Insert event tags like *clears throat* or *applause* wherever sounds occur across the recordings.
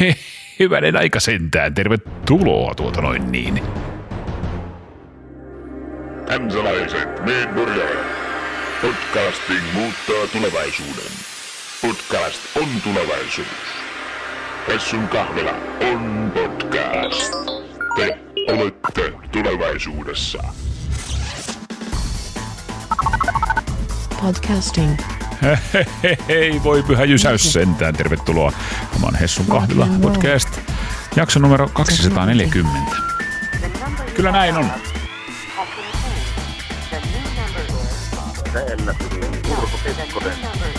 He, hyvänen aika sentään, tervetuloa tuota noin niin. Kansalaiset, me norjalaiset. Podcasting muuttaa tulevaisuuden. Podcast on tulevaisuus. Hessun kahvila on podcast. Te olette tulevaisuudessa. Podcasting. Hei, voi pyhä jysäys sentään, tervetuloa. Tämä on Hessun kahvila podcast, jakso numero 240. Kyllä näin on.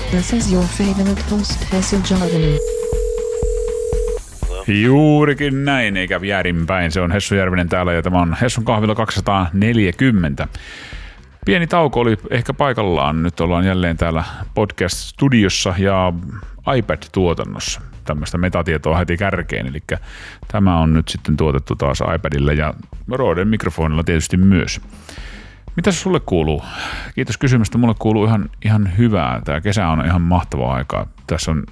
This is your favorite host, Jarvinen. Juurikin näin, eikä väärinpäin. Se on Hessu Järvinen täällä ja tämä on Hessun kahvila 240. Pieni tauko oli ehkä paikallaan. Nyt ollaan jälleen täällä podcast-studiossa ja iPad-tuotannossa. Tämmöistä metatietoa heti kärkeen. Eli tämä on nyt sitten tuotettu taas iPadilla ja Roden mikrofonilla tietysti myös. Mitä sulle kuuluu? Kiitos kysymästä. Mulle kuuluu ihan, ihan hyvää. Tämä kesä on ihan mahtavaa aikaa. Tässä on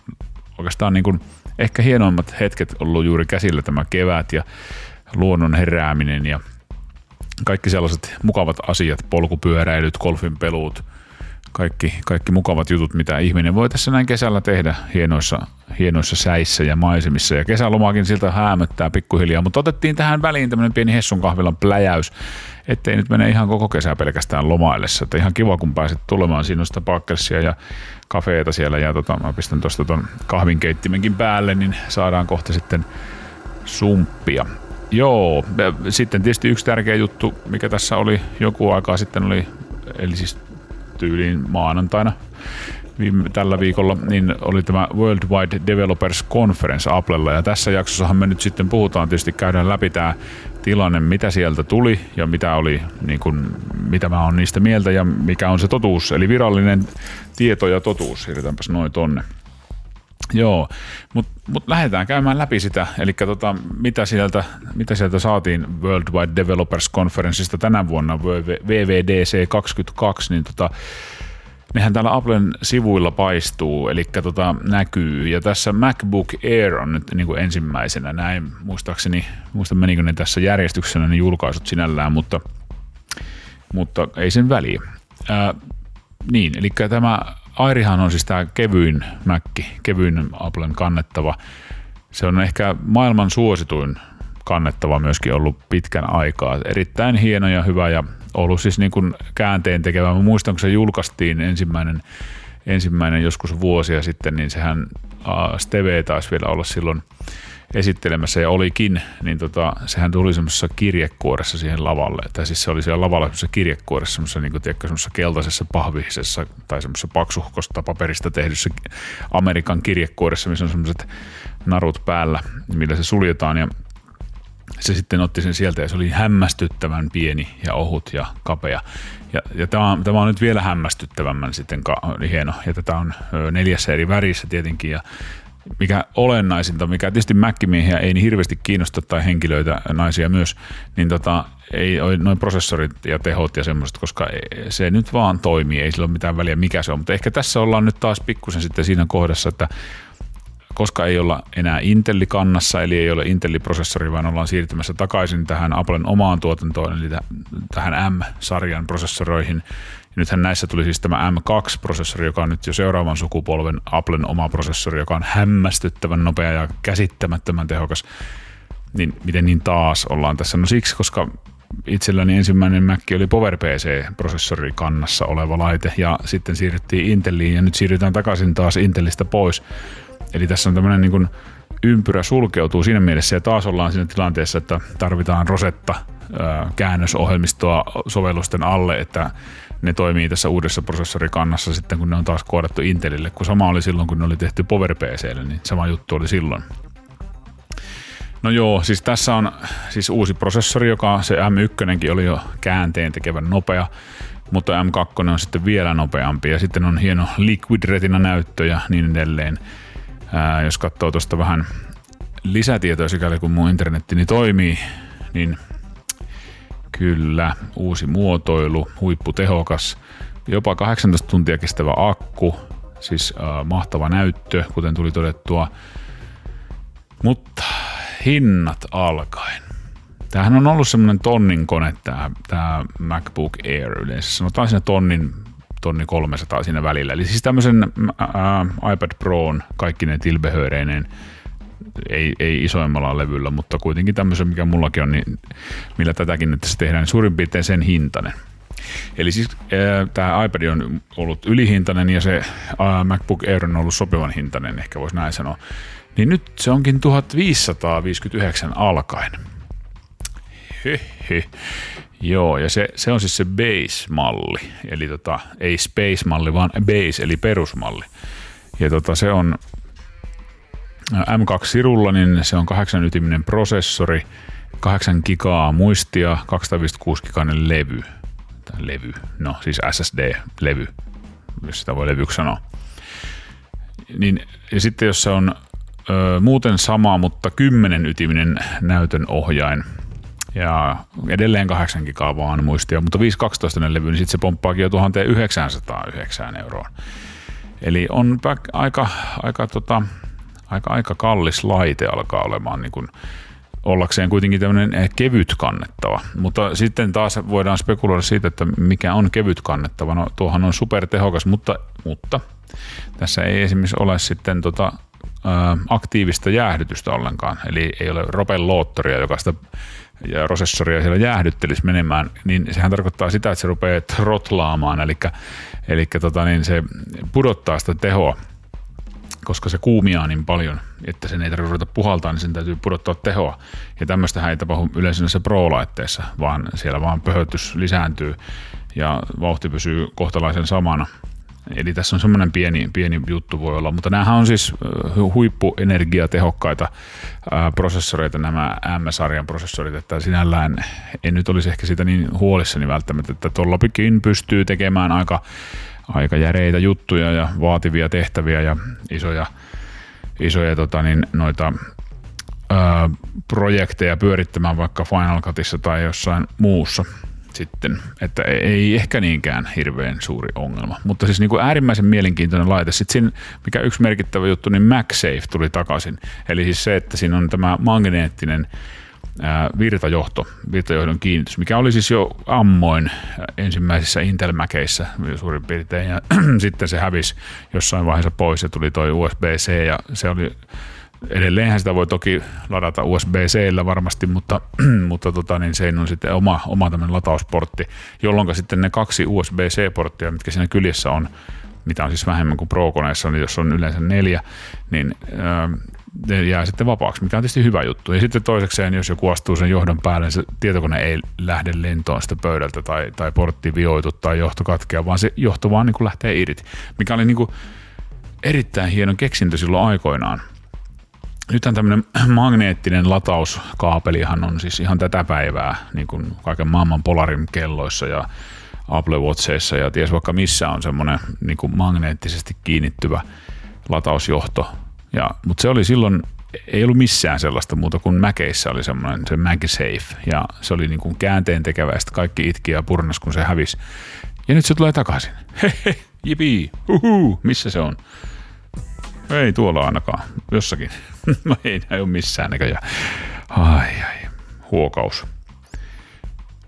oikeastaan niin kuin ehkä hienoimmat hetket ollut juuri käsillä tämä kevät ja luonnon herääminen ja kaikki sellaiset mukavat asiat, polkupyöräilyt, golfin peluut, kaikki, kaikki mukavat jutut, mitä ihminen voi tässä näin kesällä tehdä hienoissa, hienoissa säissä ja maisemissa. Ja kesälomaakin siltä häämöttää pikkuhiljaa, mutta otettiin tähän väliin tämmöinen pieni Hessun kahvilan pläjäys, ettei nyt mene ihan koko kesä pelkästään lomaillessa. Että ihan kiva, kun pääset tulemaan. Siinä on sitä pakkelsia ja kafeeta siellä ja tota, mä pistän tuosta ton kahvinkeittimenkin päälle, niin saadaan kohta sitten sumppia. Joo, sitten tietysti yksi tärkeä juttu, mikä tässä oli joku aikaa sitten oli, eli siis tyyliin maanantaina viime, tällä viikolla, niin oli tämä World Wide Developers Conference Applella. Ja tässä jaksossahan me nyt sitten puhutaan, tietysti käydään läpi tämä tilanne, mitä sieltä tuli ja mitä, oli, niin kuin, mitä mä oon niistä mieltä ja mikä on se totuus. Eli virallinen tieto ja totuus, siirrytäänpäs noin tonne. Joo, mutta mut lähdetään käymään läpi sitä, eli tota, mitä, sieltä, mitä sieltä saatiin World Wide Developers Conferenceista tänä vuonna, WWDC 22, niin tota, nehän täällä Applen sivuilla paistuu, eli tota, näkyy. Ja tässä MacBook Air on nyt niin kuin ensimmäisenä, näin muistaakseni, muista menikö ne tässä järjestyksessä ne julkaisut sinällään, mutta, mutta ei sen väliä. Ää, niin, eli tämä Airihan on siis tämä kevyin Mäkki, kevyin Applen kannettava. Se on ehkä maailman suosituin kannettava myöskin ollut pitkän aikaa. Erittäin hieno ja hyvä ja ollut siis niin kuin käänteen tekevä. Mä muistan, kun se julkaistiin ensimmäinen, ensimmäinen joskus vuosia sitten, niin sehän Steve taisi vielä olla silloin esittelemässä ja olikin, niin tota, sehän tuli semmoisessa kirjekuoressa siihen lavalle. Tai siis se oli siellä lavalla semmoisessa kirjekuoressa, semmoisessa, niin kuin, tiedätkö, semmoisessa keltaisessa pahvisessa tai semmoisessa paksuhkosta paperista tehdyssä Amerikan kirjekuoressa, missä on semmoiset narut päällä, millä se suljetaan. Ja se sitten otti sen sieltä ja se oli hämmästyttävän pieni ja ohut ja kapea. Ja, ja tämä, on, tämä on nyt vielä hämmästyttävämmän sitten ka, hieno. Ja tätä on neljässä eri värissä tietenkin ja mikä olennaisinta, mikä tietysti mäkkimiehiä ei niin hirveästi kiinnosta tai henkilöitä, naisia myös, niin tota, ei ole noin prosessorit ja tehot ja semmoiset, koska se nyt vaan toimii, ei sillä ole mitään väliä mikä se on. Mutta ehkä tässä ollaan nyt taas pikkusen sitten siinä kohdassa, että koska ei olla enää Intelli kannassa, eli ei ole Intelli-prosessori, vaan ollaan siirtymässä takaisin tähän Applen omaan tuotantoon, eli tähän M-sarjan prosessoroihin. Ja nythän näissä tuli siis tämä M2-prosessori, joka on nyt jo seuraavan sukupolven Applen oma prosessori, joka on hämmästyttävän nopea ja käsittämättömän tehokas. Niin miten niin taas ollaan tässä? No siksi, koska itselläni ensimmäinen Mac oli PowerPC-prosessori kannassa oleva laite ja sitten siirryttiin Intelliin ja nyt siirrytään takaisin taas Intelistä pois. Eli tässä on tämmöinen niin kuin ympyrä sulkeutuu siinä mielessä ja taas ollaan siinä tilanteessa, että tarvitaan rosetta käännösohjelmistoa sovellusten alle, että ne toimii tässä uudessa prosessorikannassa sitten, kun ne on taas koodattu Intelille, kun sama oli silloin, kun ne oli tehty PowerPClle, niin sama juttu oli silloin. No joo, siis tässä on siis uusi prosessori, joka se M1 oli jo käänteen tekevän nopea, mutta M2 on sitten vielä nopeampi ja sitten on hieno Liquid Retina näyttö ja niin edelleen. Ää, jos katsoo tuosta vähän lisätietoa sikäli kun mun internettini toimii, niin kyllä, uusi muotoilu, huipputehokas, jopa 18 tuntia kestävä akku, siis äh, mahtava näyttö, kuten tuli todettua. Mutta hinnat alkaen. Tämähän on ollut semmoinen tonnin kone, tämä, tämä MacBook Air yleensä. Sanotaan siinä tonnin, tonni 300 siinä välillä. Eli siis tämmöisen ää, iPad Proon kaikki ne ei, ei isoimmalla levyllä, mutta kuitenkin tämmöisen, mikä mullakin on, niin millä tätäkin nyt tehdään, niin suurin piirtein sen hintainen. Eli siis tämä iPad on ollut ylihintainen ja se ää, MacBook Air on ollut sopivan hintainen, ehkä voisi näin sanoa. Niin nyt se onkin 1559 alkaen. Hehe. Joo, ja se, se on siis se base-malli, eli tota, ei space-malli, vaan base, eli perusmalli. Ja tota, se on M2-sirulla, niin se on 8 ytiminen prosessori, 8 gigaa muistia, 256 gigainen levy. Tai levy, no siis SSD-levy, jos sitä voi levyksi sanoa. Niin, ja sitten jos se on ö, muuten sama, mutta 10 ytiminen näytön ohjain, ja edelleen 8 gigaa vaan muistia, mutta 512 levy, niin sitten se pomppaakin jo 1909 euroon. Eli on aika, aika, tota, aika, aika kallis laite alkaa olemaan niin kuin ollakseen kuitenkin tämmöinen kevyt kannettava. Mutta sitten taas voidaan spekuloida siitä, että mikä on kevyt kannettava. No tuohan on supertehokas, mutta, mutta tässä ei esimerkiksi ole sitten tota, aktiivista jäähdytystä ollenkaan. Eli ei ole Ropen Loottoria, joka sitä ja prosessoria siellä jäähdyttelisi menemään, niin sehän tarkoittaa sitä, että se rupeaa trotlaamaan, eli, eli tota, niin se pudottaa sitä tehoa, koska se kuumiaa niin paljon, että sen ei tarvitse ruveta puhaltaa, niin sen täytyy pudottaa tehoa. Ja tämmöistä ei tapahdu yleensä näissä Pro-laitteissa, vaan siellä vaan pöhötys lisääntyy ja vauhti pysyy kohtalaisen samana – Eli tässä on semmoinen pieni, pieni juttu voi olla, mutta nämähän on siis huippuenergiatehokkaita prosessoreita, nämä M-sarjan prosessorit, että sinällään en nyt olisi ehkä siitä niin huolissani välttämättä, että tuollapikin pystyy tekemään aika, aika järeitä juttuja ja vaativia tehtäviä ja isoja, isoja tota niin, noita ää, projekteja pyörittämään vaikka Final Cutissa tai jossain muussa – sitten, että ei ehkä niinkään hirveän suuri ongelma. Mutta siis niin kuin äärimmäisen mielenkiintoinen laite. Sitten siinä, mikä yksi merkittävä juttu, niin MagSafe tuli takaisin. Eli siis se, että siinä on tämä magneettinen virtajohto, virtajohdon kiinnitys, mikä oli siis jo ammoin ensimmäisissä Intel Maceissä suurin piirtein, ja *clears throat* sitten se hävisi jossain vaiheessa pois ja tuli toi USB-C, ja se oli Edelleenhän sitä voi toki ladata USB-C varmasti, mutta, *clears throat* mutta tota, niin se on sitten oma, oma tämmöinen latausportti, jolloin sitten ne kaksi USB-C-porttia, mitkä siinä kyljessä on, mitä on siis vähemmän kuin Pro-koneessa, niin jos on yleensä neljä, niin ne jää sitten vapaaksi, mikä on tietysti hyvä juttu. Ja sitten toisekseen, jos joku astuu sen johdon päälle, niin se tietokone ei lähde lentoon sitä pöydältä tai, tai portti vioitu tai johto katkeaa, vaan se johto vaan niin kuin lähtee irti, mikä oli niin kuin erittäin hieno keksintö silloin aikoinaan nythän tämmöinen *clears throat* magneettinen latauskaapelihan on siis ihan tätä päivää niin kuin kaiken maailman Polarin kelloissa ja Apple Watcheissa ja ties vaikka missä on semmoinen niin kuin magneettisesti kiinnittyvä latausjohto. Ja, mutta se oli silloin, ei ollut missään sellaista muuta kuin Mäkeissä oli semmoinen se MagSafe ja se oli niin kuin käänteen tekevä ja kaikki itki ja purnas kun se hävisi. Ja nyt se tulee takaisin. *laughs* Hehe, jipi, uhu, missä se on? Ei tuolla ainakaan, jossakin. *laughs* no ei näy ole missään näköjään. Ai ai, huokaus.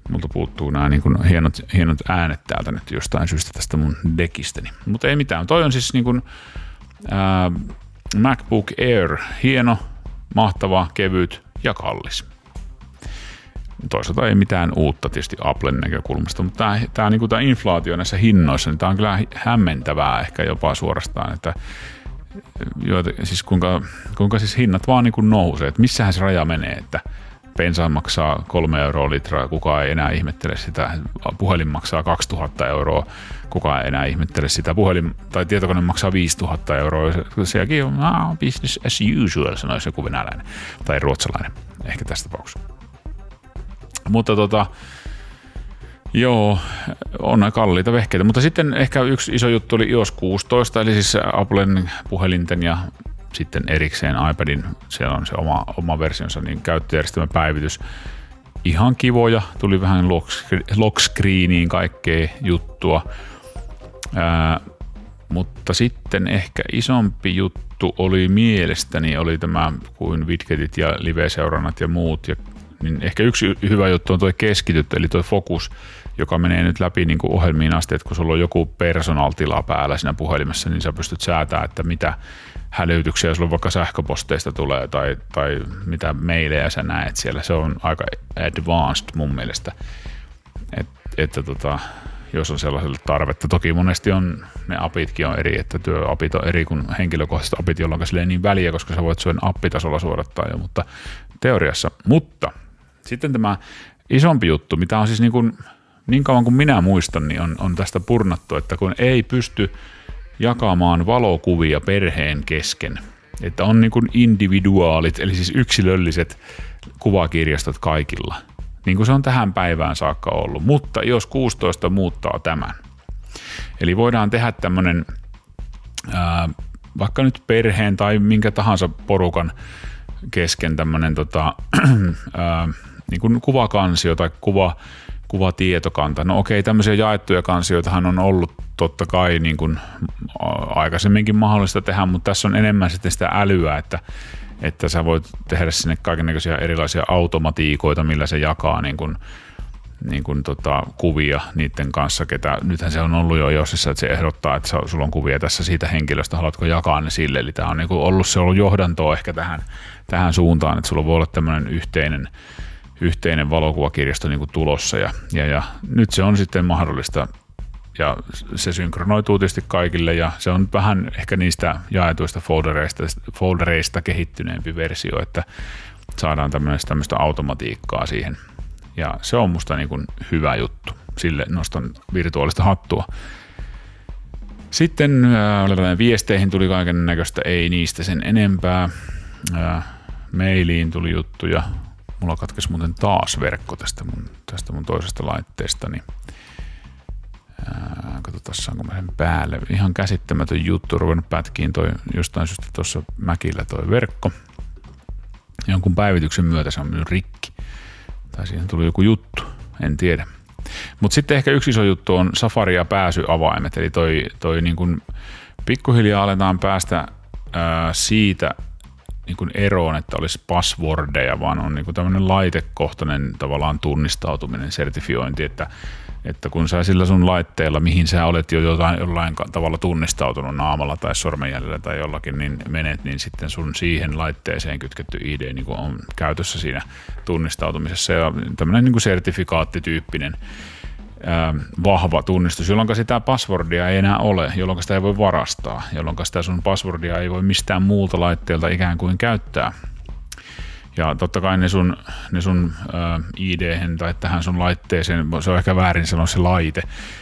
Multa puuttuu nämä niin kuin hienot, hienot äänet täältä nyt jostain syystä tästä mun dekistäni. Mutta ei mitään. Toi on siis niin kuin, ää, MacBook Air. Hieno, mahtava, kevyt ja kallis. Toisaalta ei mitään uutta tietysti Applen näkökulmasta, mutta tämä, tämä, niin tämä inflaatio näissä hinnoissa, niin tämä on kyllä hämmentävää ehkä jopa suorastaan, että joita, siis kuinka, kuinka siis hinnat vaan niin nousee, että missähän se raja menee, että bensa maksaa kolme euroa litraa, kukaan ei enää ihmettele sitä, puhelin maksaa 2000 euroa, kukaan ei enää ihmettele sitä, puhelin tai tietokone maksaa 5000 euroa, sekin on ah, business as usual, sanoisi joku venäläinen tai ruotsalainen, ehkä tässä tapauksessa. Mutta tota, Joo, on kalliita vehkeitä, mutta sitten ehkä yksi iso juttu oli iOS 16, eli siis Applen puhelinten ja sitten erikseen iPadin, siellä on se oma, oma versionsa, niin käyttöjärjestelmäpäivitys. Ihan kivoja, tuli vähän lock screeniin kaikkea juttua. Ää, Mutta sitten ehkä isompi juttu oli mielestäni, oli tämä kuin widgetit ja live-seurannat ja muut. Ja, niin ehkä yksi hyvä juttu on tuo keskityt, eli tuo fokus, joka menee nyt läpi niin kuin ohjelmiin asti, että kun sulla on joku personal-tila päällä siinä puhelimessa, niin sä pystyt säätämään, että mitä hälytyksiä sulla vaikka sähköposteista tulee tai, tai mitä meilejä sä näet siellä. Se on aika advanced mun mielestä, Et, että tota, jos on sellaiselle tarvetta. Toki monesti on, ne apitkin on eri, että työapit on eri kuin henkilökohtaiset apit, jolloin sille ei niin väliä, koska sä voit sen appitasolla suodattaa jo, mutta teoriassa. Mutta sitten tämä isompi juttu, mitä on siis niin kuin, niin kauan kuin minä muistan, niin on, on tästä purnattu, että kun ei pysty jakamaan valokuvia perheen kesken, että on niin kuin individuaalit, eli siis yksilölliset kuvakirjastot kaikilla, niin kuin se on tähän päivään saakka ollut. Mutta jos 16 muuttaa tämän, eli voidaan tehdä tämmöinen vaikka nyt perheen tai minkä tahansa porukan kesken tämmöinen tota, *clears throat* ää, niin kuin kuvakansio tai kuva, kuvatietokanta. No okei, tämmöisiä jaettuja kansioitahan on ollut totta kai niin kuin aikaisemminkin mahdollista tehdä, mutta tässä on enemmän sitten sitä älyä, että, että sä voit tehdä sinne kaikenlaisia erilaisia automatiikoita, millä se jakaa niin kuin, niin kuin tota, kuvia niiden kanssa, ketä, nythän se on ollut jo josissa, että se ehdottaa, että sulla on kuvia tässä siitä henkilöstä, haluatko jakaa ne sille, eli tämä on niin kuin ollut, se ollut johdantoa ehkä tähän, tähän suuntaan, että sulla voi olla tämmöinen yhteinen, yhteinen valokuvakirjasto niin kuin tulossa ja, ja, ja nyt se on sitten mahdollista ja se synkronoituu tietysti kaikille ja se on vähän ehkä niistä jaetuista foldereista, foldereista kehittyneempi versio, että saadaan tämmöistä automatiikkaa siihen ja se on musta niin kuin hyvä juttu. Sille nostan virtuaalista hattua. Sitten äh, viesteihin tuli kaiken näköistä, ei niistä sen enempää. Äh, mailiin tuli juttuja, Mulla katkesi muuten taas verkko tästä mun, tästä mun toisesta laitteestani. Katsotaan, saanko mä sen päälle. Ihan käsittämätön juttu. Ruvennut pätkiin toi, jostain syystä tuossa mäkillä toi verkko. Jonkun päivityksen myötä se on mennyt rikki. Tai siihen tuli joku juttu, en tiedä. Mutta sitten ehkä yksi iso juttu on Safari ja pääsyavaimet. Eli toi, toi niin kun pikkuhiljaa aletaan päästä ää, siitä niin kuin eroon, että olisi passwordeja, vaan on niin tämmöinen laitekohtainen tavallaan tunnistautuminen, sertifiointi, että, että kun sä sillä sun laitteella, mihin sä olet jo jotain, jollain tavalla tunnistautunut naamalla tai sormenjäljellä tai jollakin, niin menet, niin sitten sun siihen laitteeseen kytketty ID niin on käytössä siinä tunnistautumisessa ja tämmöinen niin sertifikaattityyppinen Ähm, vahva tunnistus, jolloin sitä passwordia ei enää ole, jolloin sitä ei voi varastaa, jolloin sitä sun passwordia ei voi mistään muulta laitteelta ikään kuin käyttää. Ja totta kai ne sun, ne sun äh, id tai tähän sun laitteeseen, se on ehkä väärin sanoa se laite,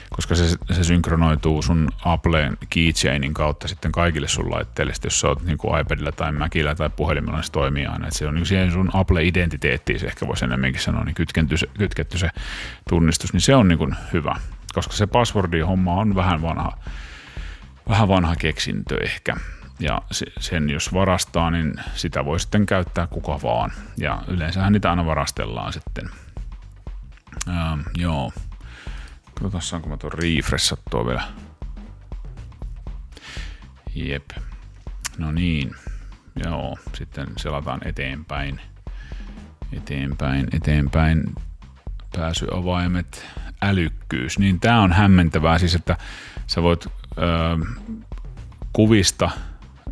koska se, se synkronoituu sun Applen keychainin kautta sitten kaikille sun laitteille, jos sä oot niin kuin iPadilla tai Macillä tai puhelimella, niin se toimii aina. Et se on niin siihen sun Apple-identiteettiin, se ehkä voisi enemmänkin sanoa, niin kytketty se, kytketty se tunnistus, niin se on niin kuin hyvä, koska se passwordi-homma on vähän vanha, vähän vanha keksintö ehkä ja sen jos varastaa, niin sitä voi sitten käyttää kuka vaan. Ja yleensähän niitä aina varastellaan sitten. Ähm, joo. Katsotaan, saanko mä tuon refressattua vielä. Jep. No niin. Joo, sitten selataan eteenpäin. Eteenpäin, eteenpäin. Pääsyavaimet, älykkyys. Niin tää on hämmentävää siis, että sä voit öö, kuvista –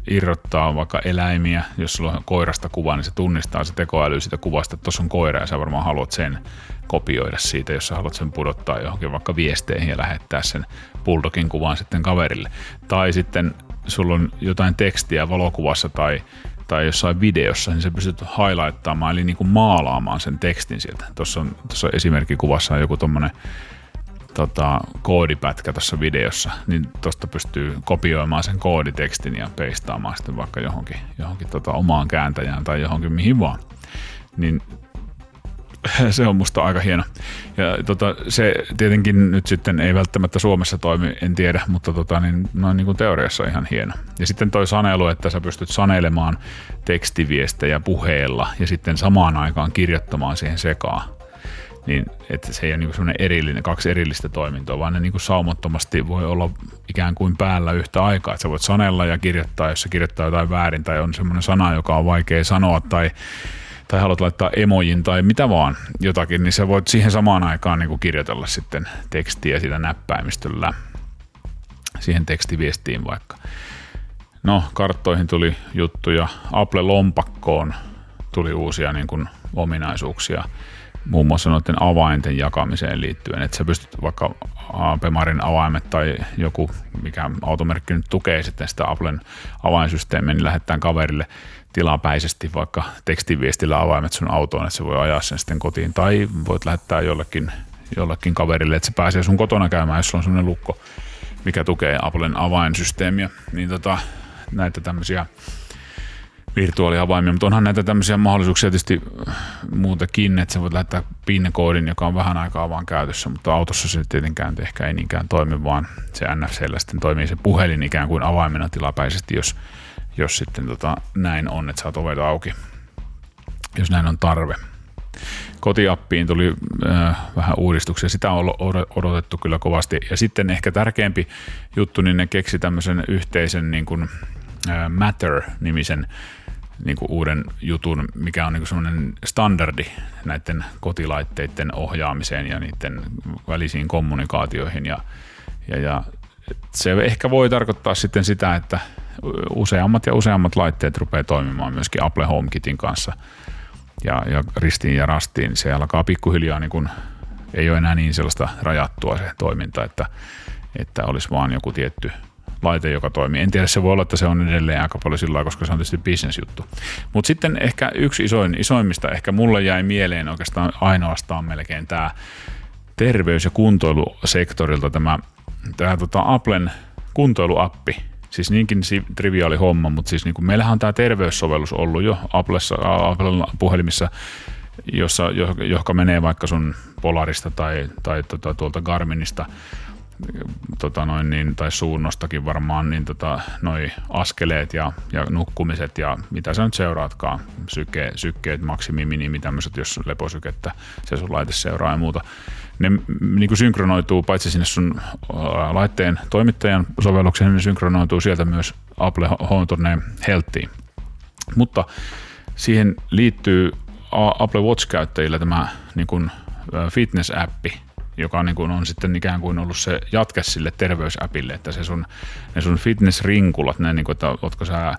irrottaa vaikka eläimiä, jos sulla on koirasta kuva, niin se tunnistaa se tekoäly siitä kuvasta, että tuossa on koira ja sä varmaan haluat sen kopioida siitä, jos sä haluat sen pudottaa johonkin vaikka viesteihin ja lähettää sen bulldogin kuvan sitten kaverille. Tai sitten sulla on jotain tekstiä valokuvassa tai, tai jossain videossa, niin sä pystyt highlighttaamaan, eli niin kuin maalaamaan sen tekstin sieltä. Tuossa on, tuossa esimerkkikuvassa on joku tommonen tota, koodipätkä tuossa videossa, niin tuosta pystyy kopioimaan sen kooditekstin ja peistaamaan sitten vaikka johonkin, johonkin tota, omaan kääntäjään tai johonkin mihin vaan. Niin *laughs* se on musta aika hieno. Ja tota, se tietenkin nyt sitten ei välttämättä Suomessa toimi, en tiedä, mutta tota, niin, noin niin kuin teoriassa ihan hieno. Ja sitten toi sanelu, että sä pystyt sanelemaan tekstiviestejä puheella ja sitten samaan aikaan kirjoittamaan siihen sekaan niin että se ei ole niin semmoinen erillinen, kaksi erillistä toimintoa, vaan ne niin kuin saumattomasti voi olla ikään kuin päällä yhtä aikaa. Että sä voit sanella ja kirjoittaa, jos sä kirjoittaa jotain väärin tai on semmoinen sana, joka on vaikea sanoa tai tai haluat laittaa emojin tai mitä vaan jotakin, niin sä voit siihen samaan aikaan niin kuin kirjoitella sitten tekstiä sillä näppäimistöllä siihen tekstiviestiin vaikka. No, karttoihin tuli juttuja. Apple-lompakkoon tuli uusia niin kuin, ominaisuuksia muun muassa noiden avainten jakamiseen liittyen, että sä pystyt vaikka Pemarin avaimet tai joku, mikä automerkki nyt tukee sitten sitä Applen avainsysteemiä, niin lähettää kaverille tilapäisesti vaikka tekstiviestillä avaimet sun autoon, että se voi ajaa sen sitten kotiin, tai voit lähettää jollekin, jollekin kaverille, että se pääsee sun kotona käymään, jos on sellainen lukko, mikä tukee Applen avainsysteemiä, niin tota, näitä tämmöisiä virtuaaliavaimia, mutta onhan näitä tämmöisiä mahdollisuuksia tietysti muutakin, että sä voit lähettää PIN-koodin, joka on vähän aikaa vaan käytössä, mutta autossa se tietenkään ehkä ei niinkään toimi, vaan se NFCllä sitten toimii se puhelin ikään kuin avaimena tilapäisesti, jos, jos sitten tota, näin on, että saat ovet auki, jos näin on tarve. Kotiappiin tuli äh, vähän uudistuksia, sitä on odotettu kyllä kovasti. Ja sitten ehkä tärkeämpi juttu, niin ne keksi tämmöisen yhteisen niin kuin, äh, Matter-nimisen niin kuin uuden jutun, mikä on niin semmoinen standardi näiden kotilaitteiden ohjaamiseen ja niiden välisiin kommunikaatioihin. Ja, ja, ja se ehkä voi tarkoittaa sitten sitä, että useammat ja useammat laitteet rupeaa toimimaan myöskin Apple HomeKitin kanssa ja, ja ristiin ja rastiin. Se alkaa pikkuhiljaa, niin kuin, ei ole enää niin sellaista rajattua se toiminta, että, että olisi vaan joku tietty laite, joka toimii. En tiedä, se voi olla, että se on edelleen aika paljon sillä koska se on tietysti bisnesjuttu. Mutta sitten ehkä yksi isoin, isoimmista, ehkä mulle jäi mieleen oikeastaan ainoastaan melkein tämä terveys- ja kuntoilusektorilta tämä, tämä tota Applen kuntoiluappi, Siis niinkin triviaali homma, mutta siis niin kuin meillähän on tämä terveyssovellus ollut jo Applessa, Applen puhelimissa, jossa, johon menee vaikka sun Polarista tai, tai tota, tuolta Garminista tota noin, niin, tai suunnostakin varmaan, niin tota, noi askeleet ja, ja nukkumiset ja mitä sä nyt seuraatkaan, syke, sykkeet, maksimi, minimi, tämmöiset, jos leposykettä se sun laite seuraa ja muuta, ne niin kuin synkronoituu paitsi sinne sun laitteen toimittajan sovellukseen, niin synkronoituu sieltä myös Apple Home Healthiin. Mutta siihen liittyy Apple Watch-käyttäjillä tämä niin kuin fitness-appi, joka niin kuin on sitten ikään kuin ollut se jatke sille terveysäpille, että se sun, ne sun fitness-rinkulat, ne niin kuin, että ootko sä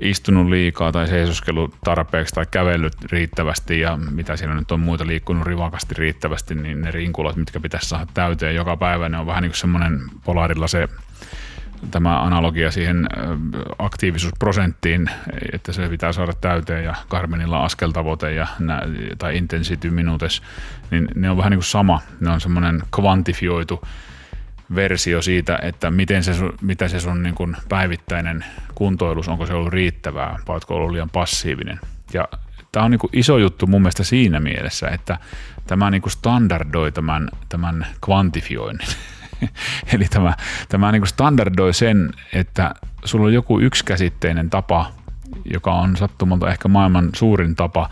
istunut liikaa tai seisoskellut tarpeeksi tai kävellyt riittävästi ja mitä siinä nyt on muita liikkunut rivakasti riittävästi, niin ne rinkulat, mitkä pitäisi saada täyteen joka päivä, ne on vähän niin kuin semmoinen polarilla se tämä analogia siihen aktiivisuusprosenttiin, että se pitää saada täyteen ja Garminilla askeltavoite ja, tai intensity minutes, niin ne on vähän niin kuin sama. Ne on semmoinen kvantifioitu versio siitä, että miten se, mitä se sun niin kuin päivittäinen kuntoilus, onko se ollut riittävää vai oletko ollut liian passiivinen. Ja tämä on niin kuin iso juttu mun mielestä siinä mielessä, että tämä niin kuin standardoi tämän, tämän kvantifioinnin. *laughs* Eli tämä, tämä niin standardoi sen, että sulla on joku yksikäsitteinen tapa, joka on sattumalta ehkä maailman suurin tapa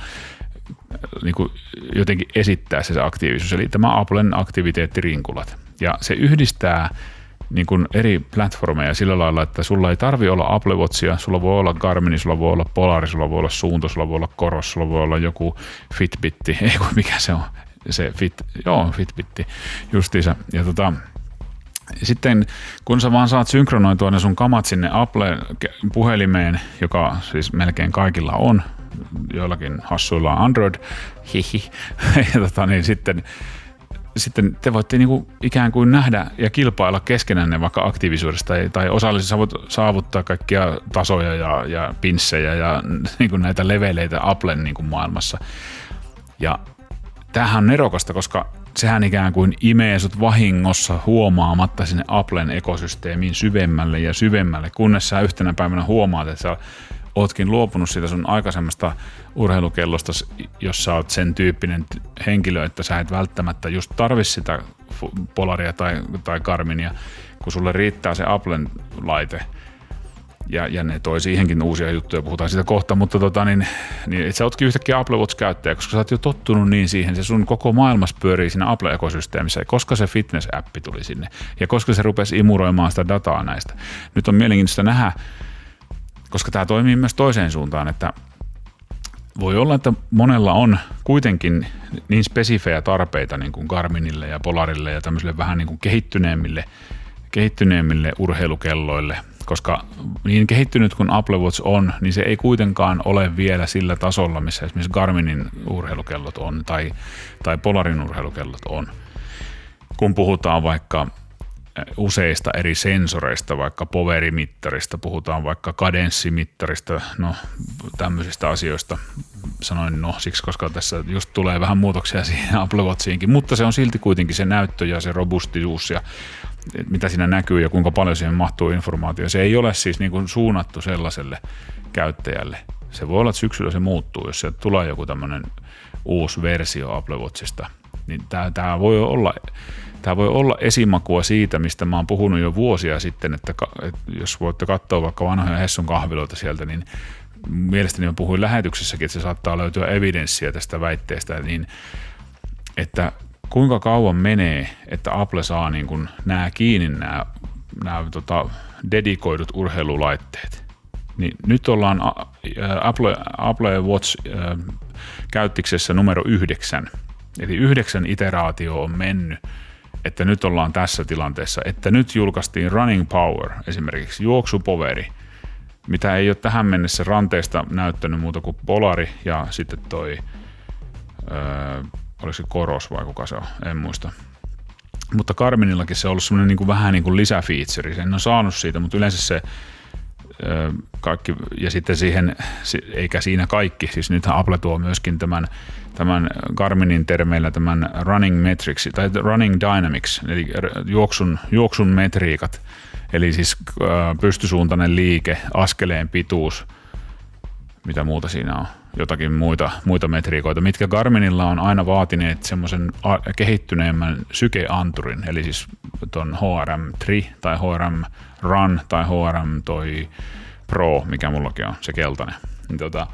niin kuin jotenkin esittää se, se aktiivisuus. Eli tämä Applen aktiviteettirinkulat. Ja se yhdistää niin kuin eri platformeja sillä lailla, että sulla ei tarvi olla Apple Watchia, sulla voi olla Garmin, sulla voi olla Polari, sulla voi olla Suunto, sulla voi olla Koros, sulla voi olla joku Fitbitti, *laughs* ei kun mikä se on, se Fit, joo, Fitbitti justiinsa. Ja tota, sitten kun sä vaan saat synkronoitua ne sun kamat sinne Apple-puhelimeen, joka siis melkein kaikilla on, joillakin hassuilla on Android, hihi, *laughs* ja tota, niin sitten, sitten te voitte niinku ikään kuin nähdä ja kilpailla keskenänne vaikka aktiivisuudesta tai, tai osallisesti saavuttaa kaikkia tasoja ja, ja pinssejä ja *laughs* niinku näitä leveleitä Applen niinku maailmassa. Ja tämähän on nerokasta, koska sehän ikään kuin imee sut vahingossa huomaamatta sinne Applen ekosysteemiin syvemmälle ja syvemmälle, kunnes sä yhtenä päivänä huomaat, että sä ootkin luopunut siitä sun aikaisemmasta urheilukellosta, jos sä oot sen tyyppinen henkilö, että sä et välttämättä just tarvi sitä Polaria tai, tai Garminia, kun sulle riittää se Applen laite, ja, ja ne toi siihenkin uusia juttuja, puhutaan siitä kohta, mutta tota, niin, niin et sä ootkin yhtäkkiä Apple Watch-käyttäjä, koska sä oot jo tottunut niin siihen, se sun koko maailmas pyörii siinä Apple-ekosysteemissä, koska se fitness-appi tuli sinne, ja koska se rupesi imuroimaan sitä dataa näistä. Nyt on mielenkiintoista nähdä, koska tämä toimii myös toiseen suuntaan, että voi olla, että monella on kuitenkin niin spesifejä tarpeita niin kuin Garminille ja Polarille ja tämmöisille vähän niin kuin kehittyneemmille, kehittyneemmille urheilukelloille, koska niin kehittynyt kuin Apple Watch on, niin se ei kuitenkaan ole vielä sillä tasolla, missä esimerkiksi Garminin urheilukellot on tai, tai Polarin urheilukellot on. Kun puhutaan vaikka useista eri sensoreista, vaikka poverimittarista, puhutaan vaikka kadenssimittarista, no tämmöisistä asioista. Sanoin no siksi, koska tässä just tulee vähän muutoksia siihen Apple Watchiinkin, mutta se on silti kuitenkin se näyttö ja se robustius ja mitä siinä näkyy ja kuinka paljon siihen mahtuu informaatio. Se ei ole siis niin kuin suunnattu sellaiselle käyttäjälle. Se voi olla, että syksyllä se muuttuu, jos se tulee joku tämmöinen uusi versio Apple Watchista. Niin tämä, tämä voi olla Tämä voi olla esimakua siitä, mistä mä oon puhunut jo vuosia sitten, että, että jos voitte katsoa vaikka vanhoja Hessun kahviloita sieltä, niin mielestäni mä puhuin lähetyksessäkin, että se saattaa löytyä evidenssiä tästä väitteestä, niin että kuinka kauan menee, että Apple saa niin kuin nämä kiinni nämä, nämä tota, dedikoidut urheilulaitteet. Niin nyt ollaan Apple, Apple Watch käyttiksessä numero yhdeksän. Eli yhdeksän iteraatio on mennyt että nyt ollaan tässä tilanteessa, että nyt julkaistiin Running Power, esimerkiksi juoksupoveri, mitä ei ole tähän mennessä ranteesta näyttänyt muuta kuin Polari ja sitten toi, öö, oliko se Koros vai kuka se on, en muista. Mutta Carminillakin se on ollut semmoinen niin kuin vähän niin kuin lisäfeature, en ole saanut siitä, mutta yleensä se öö, kaikki, ja sitten siihen, eikä siinä kaikki, siis nythän Apple tuo myöskin tämän tämän Garminin termeillä tämän running metrics tai running dynamics, eli juoksun, juoksun metriikat, eli siis pystysuuntainen liike, askeleen pituus, mitä muuta siinä on, jotakin muita, muita metriikoita, mitkä Garminilla on aina vaatineet semmoisen kehittyneemmän sykeanturin, eli siis tuon HRM3 tai HRM Run tai HRM toi Pro, mikä mullakin on, se keltainen. Niin tota,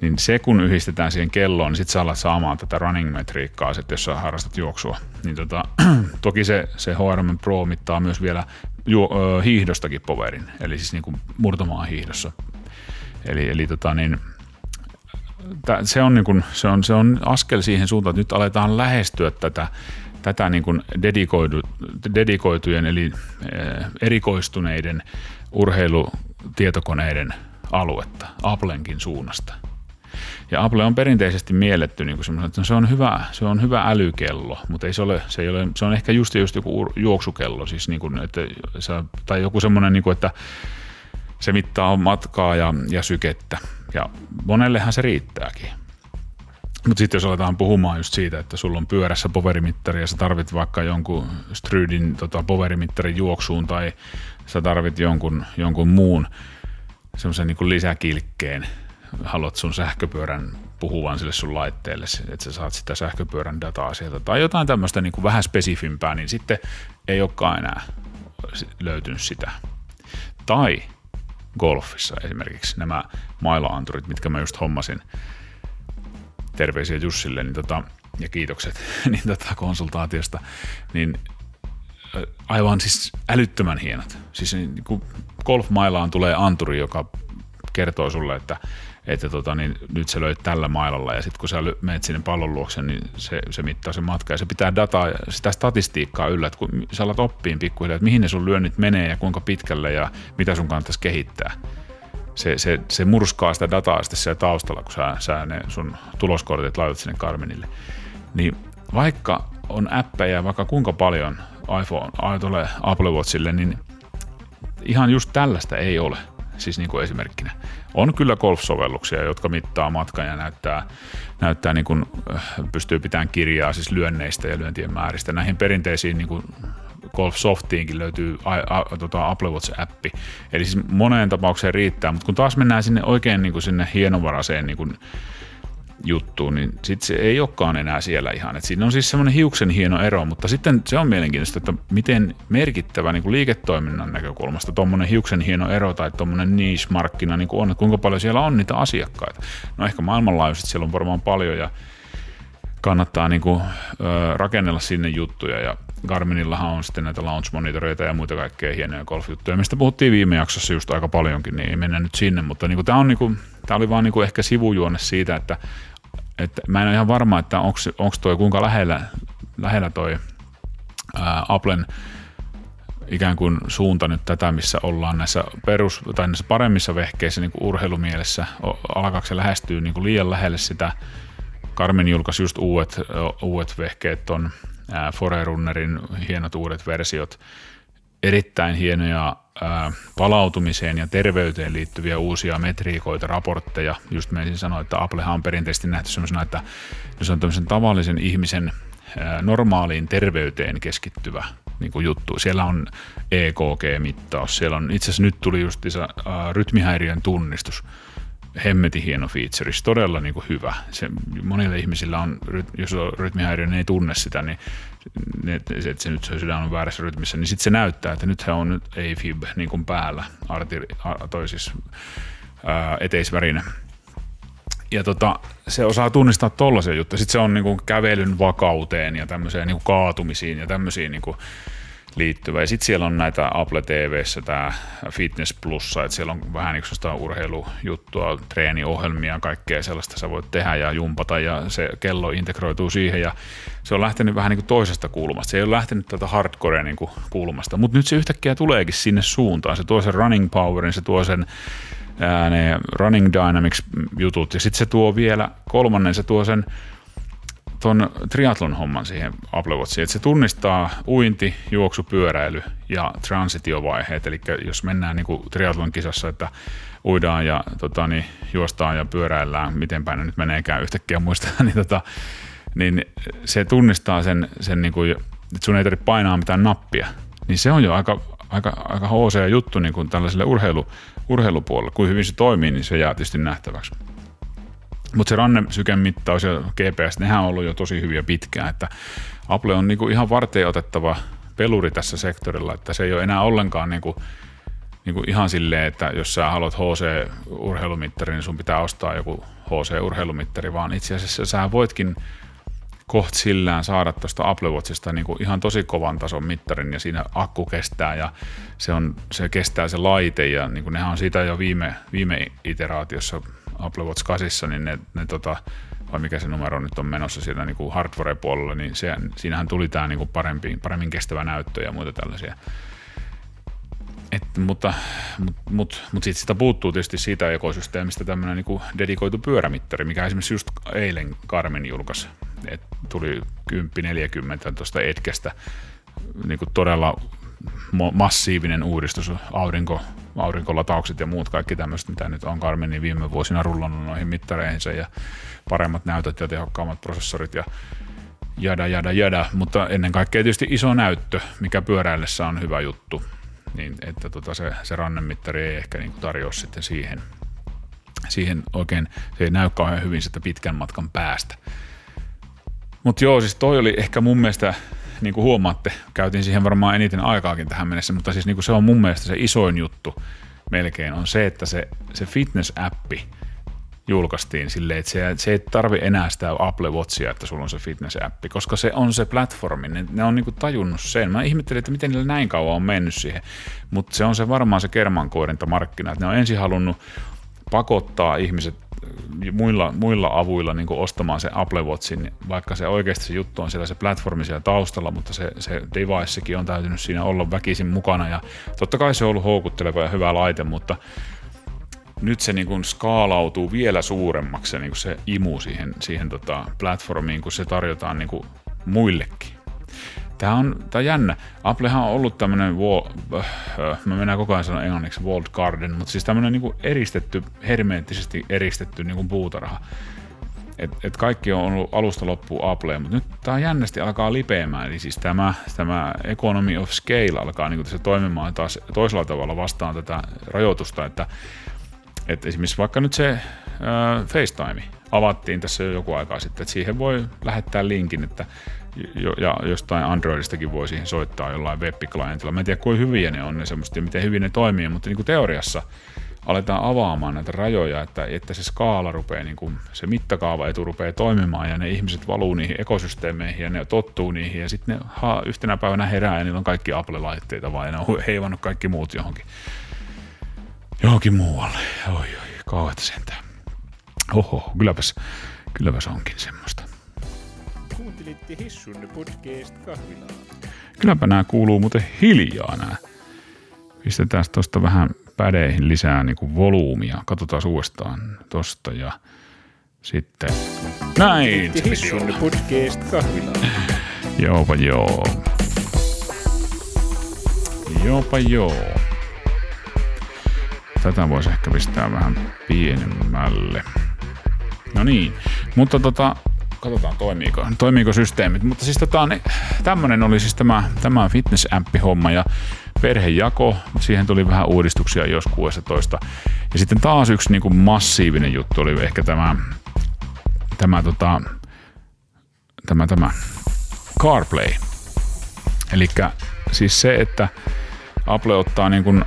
niin se kun yhdistetään siihen kelloon, niin sitten sä alat saamaan tätä running-metriikkaa, sit, jos sä harrastat juoksua. Niin tota, *clears throat* toki se, se HRM Pro mittaa myös vielä ju, ö, hiihdostakin powerin, eli siis niin murtomaan hiihdossa. Eli, eli tota, niin, se, on niin kuin, se, on, se on askel siihen suuntaan, että nyt aletaan lähestyä tätä, tätä niin kuin dedikoidu, dedikoitujen eli erikoistuneiden urheilutietokoneiden aluetta Applenkin suunnasta. Ja Apple on perinteisesti mielletty niin kuin että se on hyvä, se on hyvä älykello, mutta ei se ole, se, ei ole, se on ehkä just, just joku juoksukello, siis niin kuin, että tai joku semmoinen, niin kuin, että se mittaa matkaa ja, ja sykettä. Ja monellehan se riittääkin. Mutta sitten jos aletaan puhumaan just siitä, että sulla on pyörässä poverimittari ja sä tarvit vaikka jonkun Strydin tota, poverimittarin juoksuun tai sä tarvit jonkun, jonkun muun semmoisen niin lisäkilkkeen, haluat sun sähköpyörän puhuvan sille sun laitteelle, että sä saat sitä sähköpyörän dataa sieltä tai jotain tämmöistä niin kuin vähän spesifimpää, niin sitten ei olekaan enää löytynyt sitä. Tai golfissa esimerkiksi nämä mailaanturit, mitkä mä just hommasin, terveisiä Jussille niin tota, ja kiitokset *laughs* niin tota konsultaatiosta, niin aivan siis älyttömän hienot. Siis niin kuin golfmailaan tulee anturi, joka kertoo sulle, että että tota, niin nyt sä löit tällä mailalla ja sitten kun sä menet sinne pallon luokse, niin se, se mittaa sen matka ja se pitää dataa, sitä statistiikkaa yllä, että kun sä alat oppiin pikkuhiljaa, että mihin ne sun lyönnit menee ja kuinka pitkälle ja mitä sun kannattaisi kehittää. Se, se, se murskaa sitä dataa sitten siellä taustalla, kun sä, sä ne sun tuloskortit laitat sinne Carmenille. Niin vaikka on appeja vaikka kuinka paljon iPhone, tulee Apple Watchille, niin ihan just tällaista ei ole – siis niin kuin esimerkkinä. On kyllä golf-sovelluksia, jotka mittaa matkan ja näyttää, näyttää niin kuin, äh, pystyy pitämään kirjaa siis lyönneistä ja lyöntien määristä. Näihin perinteisiin niin kuin Golf Softiinkin löytyy a, a, tota Apple Watch-appi. Eli siis moneen tapaukseen riittää, mutta kun taas mennään sinne oikein niin kuin sinne hienovaraiseen niin kuin juttuun, niin sitten se ei olekaan enää siellä ihan. Et siinä on siis semmoinen hiuksen hieno ero, mutta sitten se on mielenkiintoista, että miten merkittävä niin kuin liiketoiminnan näkökulmasta tuommoinen hiuksen hieno ero tai tuommoinen niche-markkina niin on, että kuinka paljon siellä on niitä asiakkaita. No ehkä maailmanlaajuisesti siellä on varmaan paljon ja kannattaa niin kuin, ö, rakennella sinne juttuja ja Garminillahan on sitten näitä launch-monitoreita ja muita kaikkea hienoja golfjuttuja, mistä puhuttiin viime jaksossa just aika paljonkin, niin ei mennä nyt sinne, mutta niin tämä on niin kuin, tämä oli vaan niin kuin ehkä sivujuonne siitä, että, että mä en ole ihan varma, että onko toi kuinka lähellä, lähellä toi ää, Applen ikään kuin suunta nyt tätä, missä ollaan näissä perus, tai näissä paremmissa vehkeissä niin kuin urheilumielessä, alkaako se lähestyä niin kuin liian lähelle sitä, Karmin julkaisi just uudet, uudet vehkeet on Forerunnerin hienot uudet versiot, erittäin hienoja palautumiseen ja terveyteen liittyviä uusia metriikoita, raportteja. Just menisin sanoa, että Applehan on perinteisesti nähty sellaisena, että se on tämmöisen tavallisen ihmisen normaaliin terveyteen keskittyvä niin kuin juttu. Siellä on EKG-mittaus, siellä on itse asiassa nyt tuli just ää, rytmihäiriön tunnistus hemmetin hieno feature, todella niin kuin hyvä. Se, monilla ihmisillä on, jos on rytmihäiriö, niin ei tunne sitä, niin että se nyt se sydän on väärässä rytmissä, niin sitten se näyttää, että nyt he on nyt AFib niin kuin päällä, artiri, toi siis ää, eteisvärinä. Ja tota, se osaa tunnistaa tollaisia juttuja. Sitten se on niin kuin kävelyn vakauteen ja tämmöiseen niin kuin kaatumisiin ja tämmöisiin niin kuin, liittyvä. Ja sitten siellä on näitä Apple TVssä tämä Fitness Plussa, että siellä on vähän yksi urheilujuttua, treeniohjelmia, kaikkea sellaista sä voit tehdä ja jumpata ja se kello integroituu siihen ja se on lähtenyt vähän niin kuin toisesta kulmasta. Se ei ole lähtenyt tätä hardcore niin kuin kulmasta, mutta nyt se yhtäkkiä tuleekin sinne suuntaan. Se tuo sen running powerin, se tuo sen ää, ne running dynamics jutut ja sitten se tuo vielä kolmannen, se tuo sen tuon triatlon homman siihen Apple Watchiin, että se tunnistaa uinti, juoksu, pyöräily ja transitiovaiheet, eli jos mennään niin kuin triatlon kisassa, että uidaan ja tota, niin, juostaan ja pyöräillään, miten päin ne nyt meneekään yhtäkkiä muistaa, *laughs* niin, tota, niin se tunnistaa sen, sen niin kuin, että sun ei tarvitse painaa mitään nappia, niin se on jo aika, aika, aika HC juttu niin kuin tällaiselle urheilu, urheilupuolelle. Kuin hyvin se toimii, niin se jää tietysti nähtäväksi. Mutta se rannesyken mittaus ja GPS, nehän on ollut jo tosi hyviä pitkään, että Apple on niinku ihan varteen otettava peluri tässä sektorilla, että se ei ole enää ollenkaan niinku, niinku ihan silleen, että jos sä haluat HC-urheilumittari, niin sun pitää ostaa joku HC-urheilumittari, vaan itse asiassa sä voitkin koht sillään saada tuosta Apple Watchista niin kuin ihan tosi kovan tason mittarin ja siinä akku kestää ja se, on, se kestää se laite ja niin kuin nehän on siitä jo viime, viime iteraatiossa Apple Watch 8, niin ne, ne tota, vai mikä se numero nyt on menossa siellä niin kuin hardware-puolella, niin se, siinähän tuli tämä niin kuin parempi, paremmin kestävä näyttö ja muita tällaisia. Et, mutta mut, mut, mut sit sitä puuttuu tietysti siitä ekosysteemistä tämmöinen niin dedikoitu pyörämittari, mikä esimerkiksi just eilen Karmin julkaisi. Et tuli 10-40 tuosta etkestä niin todella massiivinen uudistus, aurinko, aurinkolataukset ja muut kaikki tämmöiset, mitä nyt on Garminin viime vuosina rullannut noihin mittareihinsa ja paremmat näytöt ja tehokkaammat prosessorit ja jada jada jada, mutta ennen kaikkea tietysti iso näyttö, mikä pyöräillessä on hyvä juttu, niin että tota se, se rannemittari ei ehkä niin tarjoa sitten siihen, siihen oikein, se ei näy kauhean hyvin sitä pitkän matkan päästä. Mutta joo, siis toi oli ehkä mun mielestä niin kuin huomaatte, käytin siihen varmaan eniten aikaakin tähän mennessä, mutta siis niin kuin se on mun mielestä se isoin juttu melkein on se, että se, se fitness-appi julkaistiin silleen, että se, se ei tarvi enää sitä Apple Watchia, että sulla on se fitness-appi, koska se on se platformi, ne, ne on niinku tajunnut sen. Mä ihmettelin, että miten niillä näin kauan on mennyt siihen, mutta se on se varmaan se kermankoirinta markkina, että ne on ensin halunnut pakottaa ihmiset muilla, muilla avuilla niin ostamaan se Apple Watchin, vaikka se oikeasti se juttu on siellä se platformi siellä taustalla, mutta se, se devicekin on täytynyt siinä olla väkisin mukana ja totta kai se on ollut houkutteleva ja hyvä laite, mutta nyt se niin kuin skaalautuu vielä suuremmaksi se, niin kuin se imu siihen, siihen tota platformiin, kun se tarjotaan niin kuin muillekin. Tämä on, tämä on jännä. Applehan on ollut tämmöinen, wall, äh, mä mennään koko ajan sanoa englanniksi walled garden, mutta siis tämmöinen niin eristetty, hermeettisesti eristetty niin kuin puutarha. Et, et kaikki on ollut alusta loppuun Apple, mutta nyt tämä jännästi alkaa lipeämään. Eli siis tämä, tämä economy of scale alkaa niin kuin tässä toimimaan taas toisella tavalla vastaan tätä rajoitusta, että, että esimerkiksi vaikka nyt se äh, FaceTime, avattiin tässä jo joku aikaa sitten, että siihen voi lähettää linkin, että ja jostain Androidistakin voi siihen soittaa jollain web-klientilla. Mä en tiedä, kuinka hyviä ne on ne semmoista ja miten hyvin ne toimii, mutta niin kuin teoriassa aletaan avaamaan näitä rajoja, että, että se skaala rupeaa, niin kuin, se mittakaava etu rupeaa toimimaan ja ne ihmiset valuu niihin ekosysteemeihin ja ne tottuu niihin ja sitten ne ha, yhtenä päivänä herää ja niillä on kaikki Apple-laitteita vaan ja ne on heivannut kaikki muut johonkin, johonkin muualle. Oi, oi, kauheata sentään. Oho, kylläpäs, kylläpäs onkin semmoista. Kuuntelitte Hissun podcast kahvilaa. Kylläpä nämä kuuluu muuten hiljaa nämä. Pistetään tuosta vähän pädeihin lisää niin kuin volyymia. Katsotaan uudestaan tosta ja sitten näin. Hissun podcast kahvilaa. *laughs* Joopa joo. Joopa joo. Tätä voisi ehkä pistää vähän pienemmälle. No niin, mutta tota, katsotaan toimiiko, toimiiko systeemit. Mutta siis tota, niin, tämmönen oli siis tämä, tämä fitness-äppi-homma ja perhejako. Siihen tuli vähän uudistuksia jos 16. Ja sitten taas yksi niin kuin massiivinen juttu oli ehkä tämä, tämä, tota, tämä, tämä CarPlay. Eli siis se, että Apple ottaa niin kuin,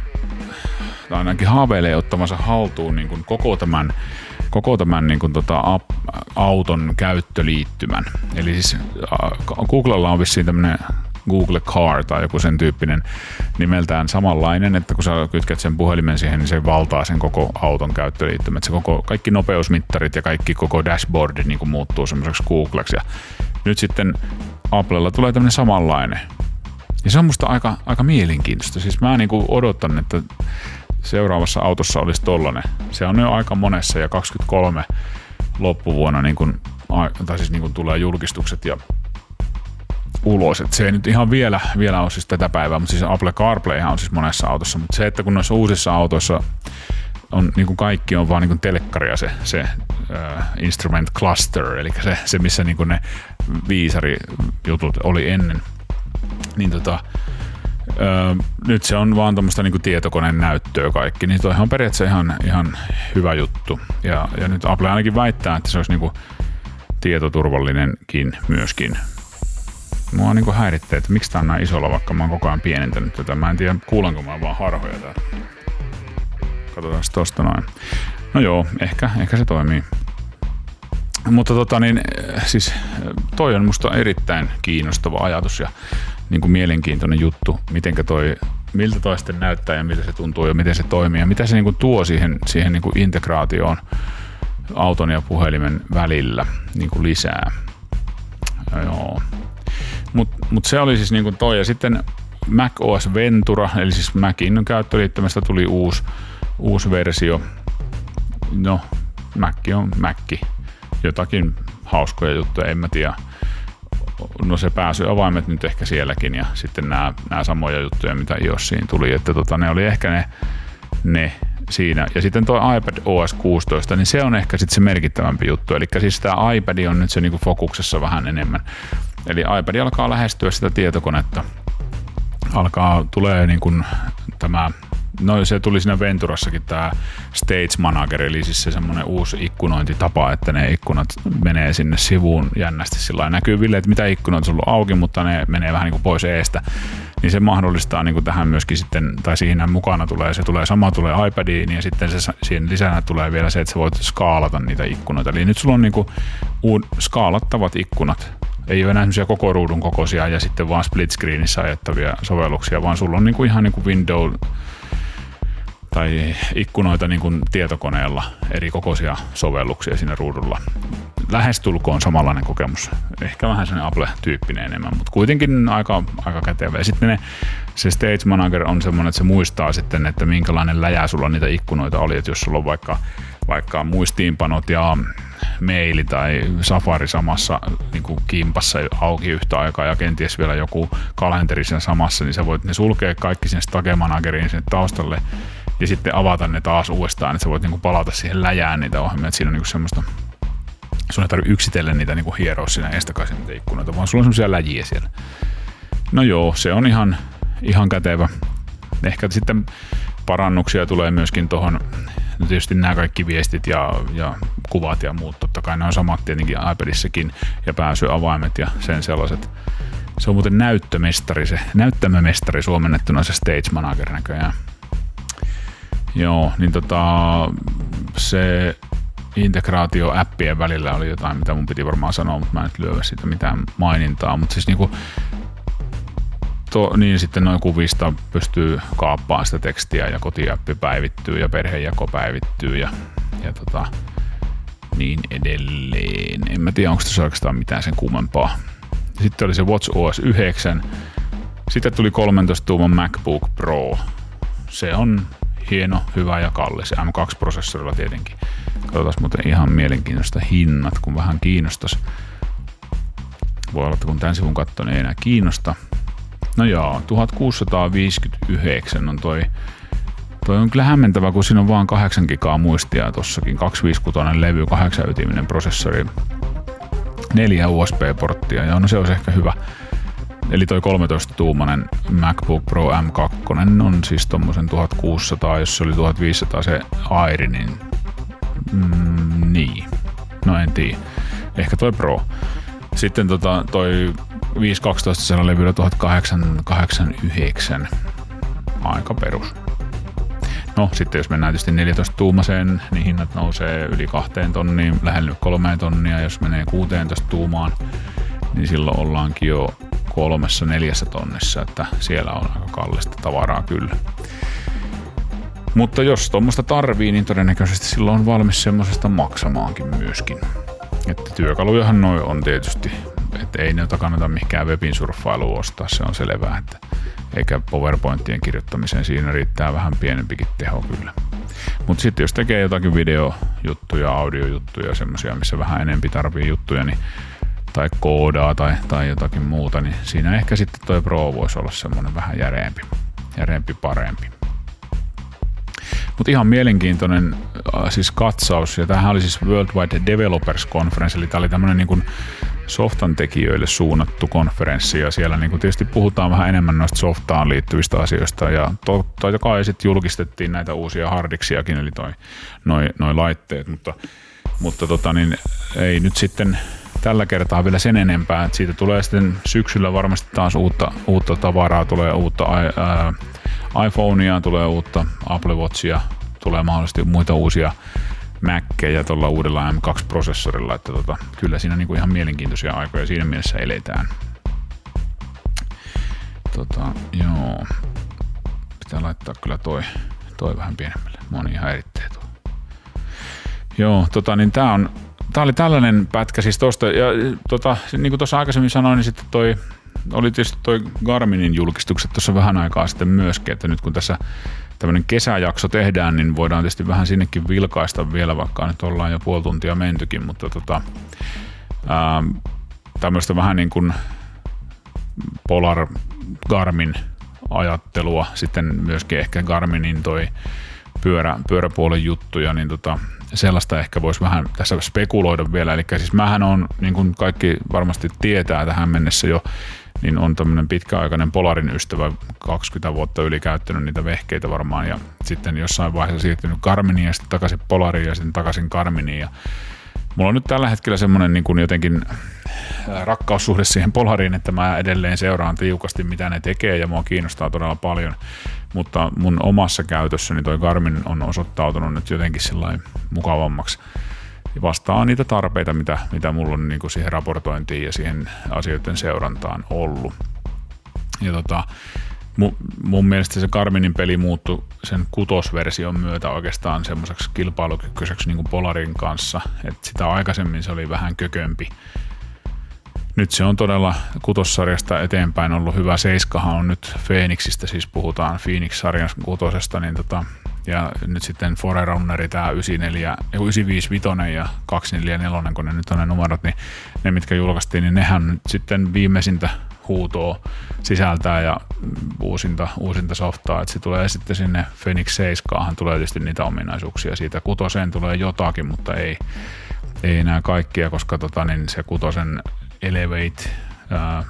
tai ainakin haaveilee ottamansa haltuun niin kuin koko tämän, koko tämän niin kuin tota auton käyttöliittymän. Eli siis Googlella on vissiin tämmöinen Google Car tai joku sen tyyppinen nimeltään samanlainen, että kun sä kytket sen puhelimen siihen, niin se valtaa sen koko auton käyttöliittymät. Se koko, kaikki nopeusmittarit ja kaikki koko dashboardi niin kuin muuttuu semmoiseksi Googleksi. Ja nyt sitten Applella tulee tämmöinen samanlainen. Ja se on musta aika, aika mielenkiintoista. Siis mä niin kuin odotan, että seuraavassa autossa olisi tollanen. Se on jo aika monessa ja 23 loppuvuonna niin kuin, tai siis niin kuin tulee julkistukset ja ulos. Et se ei nyt ihan vielä, vielä ole siis tätä päivää, mutta siis Apple CarPlay on siis monessa autossa. Mutta se, että kun noissa uusissa autoissa on niin kuin kaikki on vaan niin kuin telekkaria se, se uh, instrument cluster, eli se, se missä niin kuin ne viisarijutut oli ennen. Niin tota, Öö, nyt se on vaan tuommoista niinku tietokoneen näyttöä kaikki, niin toihan on periaatteessa ihan, ihan hyvä juttu. Ja, ja nyt Apple ainakin väittää, että se olisi niinku tietoturvallinenkin myöskin. Mua niinku häiritsee, että miksi tää on näin isolla, vaikka mä oon koko ajan pienentänyt tätä. Mä en tiedä, kuulanko mä vaan harhoja täällä. Katsotaan tosta noin. No joo, ehkä, ehkä se toimii. Mutta tota niin, siis toi on musta erittäin kiinnostava ajatus ja niin kuin mielenkiintoinen juttu, mitenkä toi, miltä toi sitten näyttää ja miltä se tuntuu ja miten se toimii ja mitä se niin kuin tuo siihen, siihen niin kuin integraatioon auton ja puhelimen välillä niin kuin lisää. Joo. Mutta mut se oli siis niin kuin toi ja sitten Mac OS Ventura, eli siis Macin käyttöliittymästä tuli uusi, uusi versio. No, Mac on Mac. Jotakin hauskoja juttuja, en mä tiedä no se pääsyavaimet nyt ehkä sielläkin ja sitten nämä, nämä samoja juttuja, mitä iOSiin tuli, että tota, ne oli ehkä ne, ne siinä. Ja sitten tuo iPad OS 16, niin se on ehkä sitten se merkittävämpi juttu. Eli siis tämä iPad on nyt se niinku fokuksessa vähän enemmän. Eli iPad alkaa lähestyä sitä tietokonetta. Alkaa, tulee niin tämä No se tuli siinä Venturassakin tämä Stage Manager, eli siis se semmoinen uusi ikkunointitapa, että ne ikkunat menee sinne sivuun jännästi sillä näkyville, että mitä ikkunoita on ollut auki, mutta ne menee vähän niin kuin pois eestä. Niin se mahdollistaa niin kuin tähän myöskin sitten, tai siihen mukana tulee, se tulee sama tulee iPadiin ja sitten se, siihen lisänä tulee vielä se, että sä voit skaalata niitä ikkunoita. Eli nyt sulla on niin kuin uud, skaalattavat ikkunat, ei ole enää semmoisia koko ruudun kokoisia ja sitten vaan split screenissä ajettavia sovelluksia, vaan sulla on niin kuin ihan niin kuin Windows tai ikkunoita niin kuin tietokoneella, eri kokoisia sovelluksia siinä ruudulla. Lähestulkoon samanlainen kokemus. Ehkä vähän sen Apple-tyyppinen enemmän, mutta kuitenkin aika, aika kätevä. Ja sitten ne, se Stage Manager on semmoinen, että se muistaa sitten, että minkälainen läjä sulla niitä ikkunoita oli. Että jos sulla on vaikka, vaikka muistiinpanot ja maili tai Safari samassa niin kuin kimpassa auki yhtä aikaa ja kenties vielä joku kalenteri siinä samassa, niin sä voit ne sulkea kaikki sinne Stage Manageriin sinne taustalle ja sitten avata ne taas uudestaan, että sä voit niinku palata siihen läjään niitä ohjelmia, että siinä on niinku semmoista sun ei tarvitse yksitellen niitä niinku hieroa siinä estakaisin niitä ikkunoita, vaan sulla on semmoisia läjiä siellä. No joo, se on ihan, ihan kätevä. Ehkä sitten parannuksia tulee myöskin tuohon, no tietysti nämä kaikki viestit ja, ja kuvat ja muut. Totta kai ne on samat tietenkin iPadissakin ja pääsyavaimet ja sen sellaiset. Se on muuten näyttömestari, se näyttämömestari suomennettuna se Stage Manager näköjään. Joo, niin tota, se integraatio appien välillä oli jotain, mitä mun piti varmaan sanoa, mutta mä en nyt lyö siitä mitään mainintaa. Mutta siis niinku, to, niin sitten noin kuvista pystyy kaappaamaan sitä tekstiä ja kotiappi päivittyy ja perhejako päivittyy ja, ja tota, niin edelleen. En mä tiedä, onko tässä oikeastaan mitään sen kummempaa. Sitten oli se Watch OS 9. Sitten tuli 13 tuuman MacBook Pro. Se on hieno, hyvä ja kallis. M2-prosessorilla tietenkin. Katsotaan muuten ihan mielenkiintoista hinnat, kun vähän kiinnostas. Voi olla, että kun tämän sivun katsoo, niin ei enää kiinnosta. No joo, 1659 on toi Toi on kyllä hämmentävä, kun siinä on vaan 8 gigaa muistia tossakin, 256 levy, 8 ytiminen prosessori, neljä USB-porttia, ja no se olisi ehkä hyvä. Eli toi 13-tuumainen MacBook Pro M2 on siis tommosen 1600, jos se oli 1500 se Airi, niin mm, niin. No en tiedä. Ehkä toi Pro. Sitten tota, toi 512 siellä levyllä 1889. Aika perus. No sitten jos mennään tietysti 14 tuumaseen, niin hinnat nousee yli kahteen tonniin, lähelle kolmeen tonnia. Jos menee 16 tuumaan, niin silloin ollaankin jo kolmessa neljässä tonnissa, että siellä on aika kallista tavaraa kyllä. Mutta jos tuommoista tarvii, niin todennäköisesti silloin on valmis semmoisesta maksamaankin myöskin. Että työkalujahan noin on tietysti, että ei ne kannata mihinkään webin surffailuun ostaa, se on selvää, että eikä PowerPointien kirjoittamiseen siinä riittää vähän pienempikin teho kyllä. Mutta sitten jos tekee jotakin videojuttuja, audiojuttuja, semmoisia, missä vähän enempi tarvii juttuja, niin tai koodaa tai, tai jotakin muuta, niin siinä ehkä sitten toi Pro voisi olla semmoinen vähän järeempi, järeempi parempi. Mutta ihan mielenkiintoinen äh, siis katsaus, ja tämähän oli siis Worldwide Developers Conference, eli tämä oli tämmöinen niin softan tekijöille suunnattu konferenssi, ja siellä niin tietysti puhutaan vähän enemmän noista softaan liittyvistä asioista, ja totta kai sitten julkistettiin näitä uusia hardiksiakin, eli toi, noi, noi laitteet, mutta, mutta tota, niin, ei nyt sitten tällä kertaa vielä sen enempää, että siitä tulee sitten syksyllä varmasti taas uutta, uutta tavaraa, tulee uutta ää, iPhonea, tulee uutta Apple Watchia, tulee mahdollisesti muita uusia Mackeja tuolla uudella M2-prosessorilla, että tota, kyllä siinä niinku ihan mielenkiintoisia aikoja siinä mielessä eletään. Tota, joo. Pitää laittaa kyllä toi, toi vähän pienemmälle. Moni ihan häiritsee tuo. Joo, tota, niin tää on, tää oli tällainen pätkä siis tosta, ja tota, niin kuin tuossa aikaisemmin sanoin, niin sitten toi oli tietysti toi Garminin julkistukset tuossa vähän aikaa sitten myöskin, että nyt kun tässä tämmöinen kesäjakso tehdään, niin voidaan tietysti vähän sinnekin vilkaista vielä, vaikka nyt ollaan jo puoli tuntia mentykin, mutta tota, ää, tämmöistä vähän niin kuin Polar Garmin ajattelua, sitten myöskin ehkä Garminin toi pyörä, pyöräpuolen juttuja, niin tota, sellaista ehkä voisi vähän tässä spekuloida vielä. Eli siis mähän on, niin kuin kaikki varmasti tietää tähän mennessä jo, niin on tämmöinen pitkäaikainen Polarin ystävä, 20 vuotta yli käyttänyt niitä vehkeitä varmaan ja sitten jossain vaiheessa siirtynyt Garminiin ja sitten takaisin Polariin ja sitten takaisin Garminiin ja Mulla on nyt tällä hetkellä semmoinen niin kuin jotenkin rakkaussuhde siihen Polariin, että mä edelleen seuraan tiukasti, mitä ne tekee ja mua kiinnostaa todella paljon. Mutta mun omassa käytössäni toi Garmin on osoittautunut nyt jotenkin sellainen mukavammaksi vastaa niitä tarpeita, mitä, mitä mulla on niin kuin siihen raportointiin ja siihen asioiden seurantaan ollut. Ja tota, mun, mun mielestä se Garminin peli muuttui sen kutosversion myötä oikeastaan semmoiseksi kilpailukykyiseksi niin kuin Polarin kanssa, että sitä aikaisemmin se oli vähän kökömpi. Nyt se on todella kutossarjasta eteenpäin ollut hyvä. Seiskahan on nyt Phoenixistä, siis puhutaan Phoenix-sarjan kutosesta, niin tota, ja nyt sitten Forerunneri, tämä 94, 955 ja 244, kun ne nyt on ne numerot, niin ne mitkä julkaistiin, niin nehän nyt sitten viimeisintä huutoa sisältää ja uusinta, uusinta softaa, että se tulee sitten sinne Phoenix 7 tulee tietysti niitä ominaisuuksia, siitä kutoseen tulee jotakin, mutta ei, ei enää kaikkia, koska tota, niin se kutosen Elevate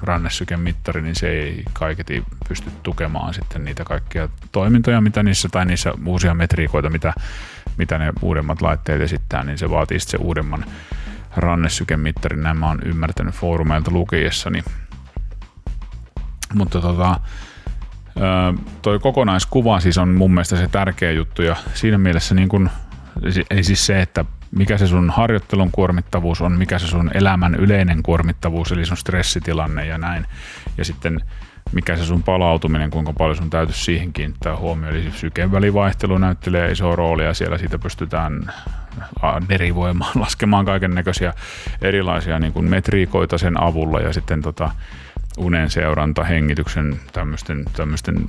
rannesykemittari, niin se ei kaiketi pysty tukemaan sitten niitä kaikkia toimintoja, mitä niissä, tai niissä uusia metriikoita, mitä mitä ne uudemmat laitteet esittää, niin se vaatii sitten se uudemman rannessykemittarin, näin mä oon ymmärtänyt foorumeilta lukiessani. Mutta tota, toi kokonaiskuva siis on mun mielestä se tärkeä juttu ja siinä mielessä niin kun, ei siis se, että mikä se sun harjoittelun kuormittavuus on, mikä se sun elämän yleinen kuormittavuus, eli sun stressitilanne ja näin. Ja sitten mikä se sun palautuminen, kuinka paljon sun täytyisi siihen kiinnittää huomioon. Eli syken välivaihtelu näyttelee isoa roolia, siellä siitä pystytään derivoimaan, *laughs* laskemaan kaiken näköisiä erilaisia niin metriikoita sen avulla ja sitten tota, unen seuranta, hengityksen tämmöisten, tämmöisten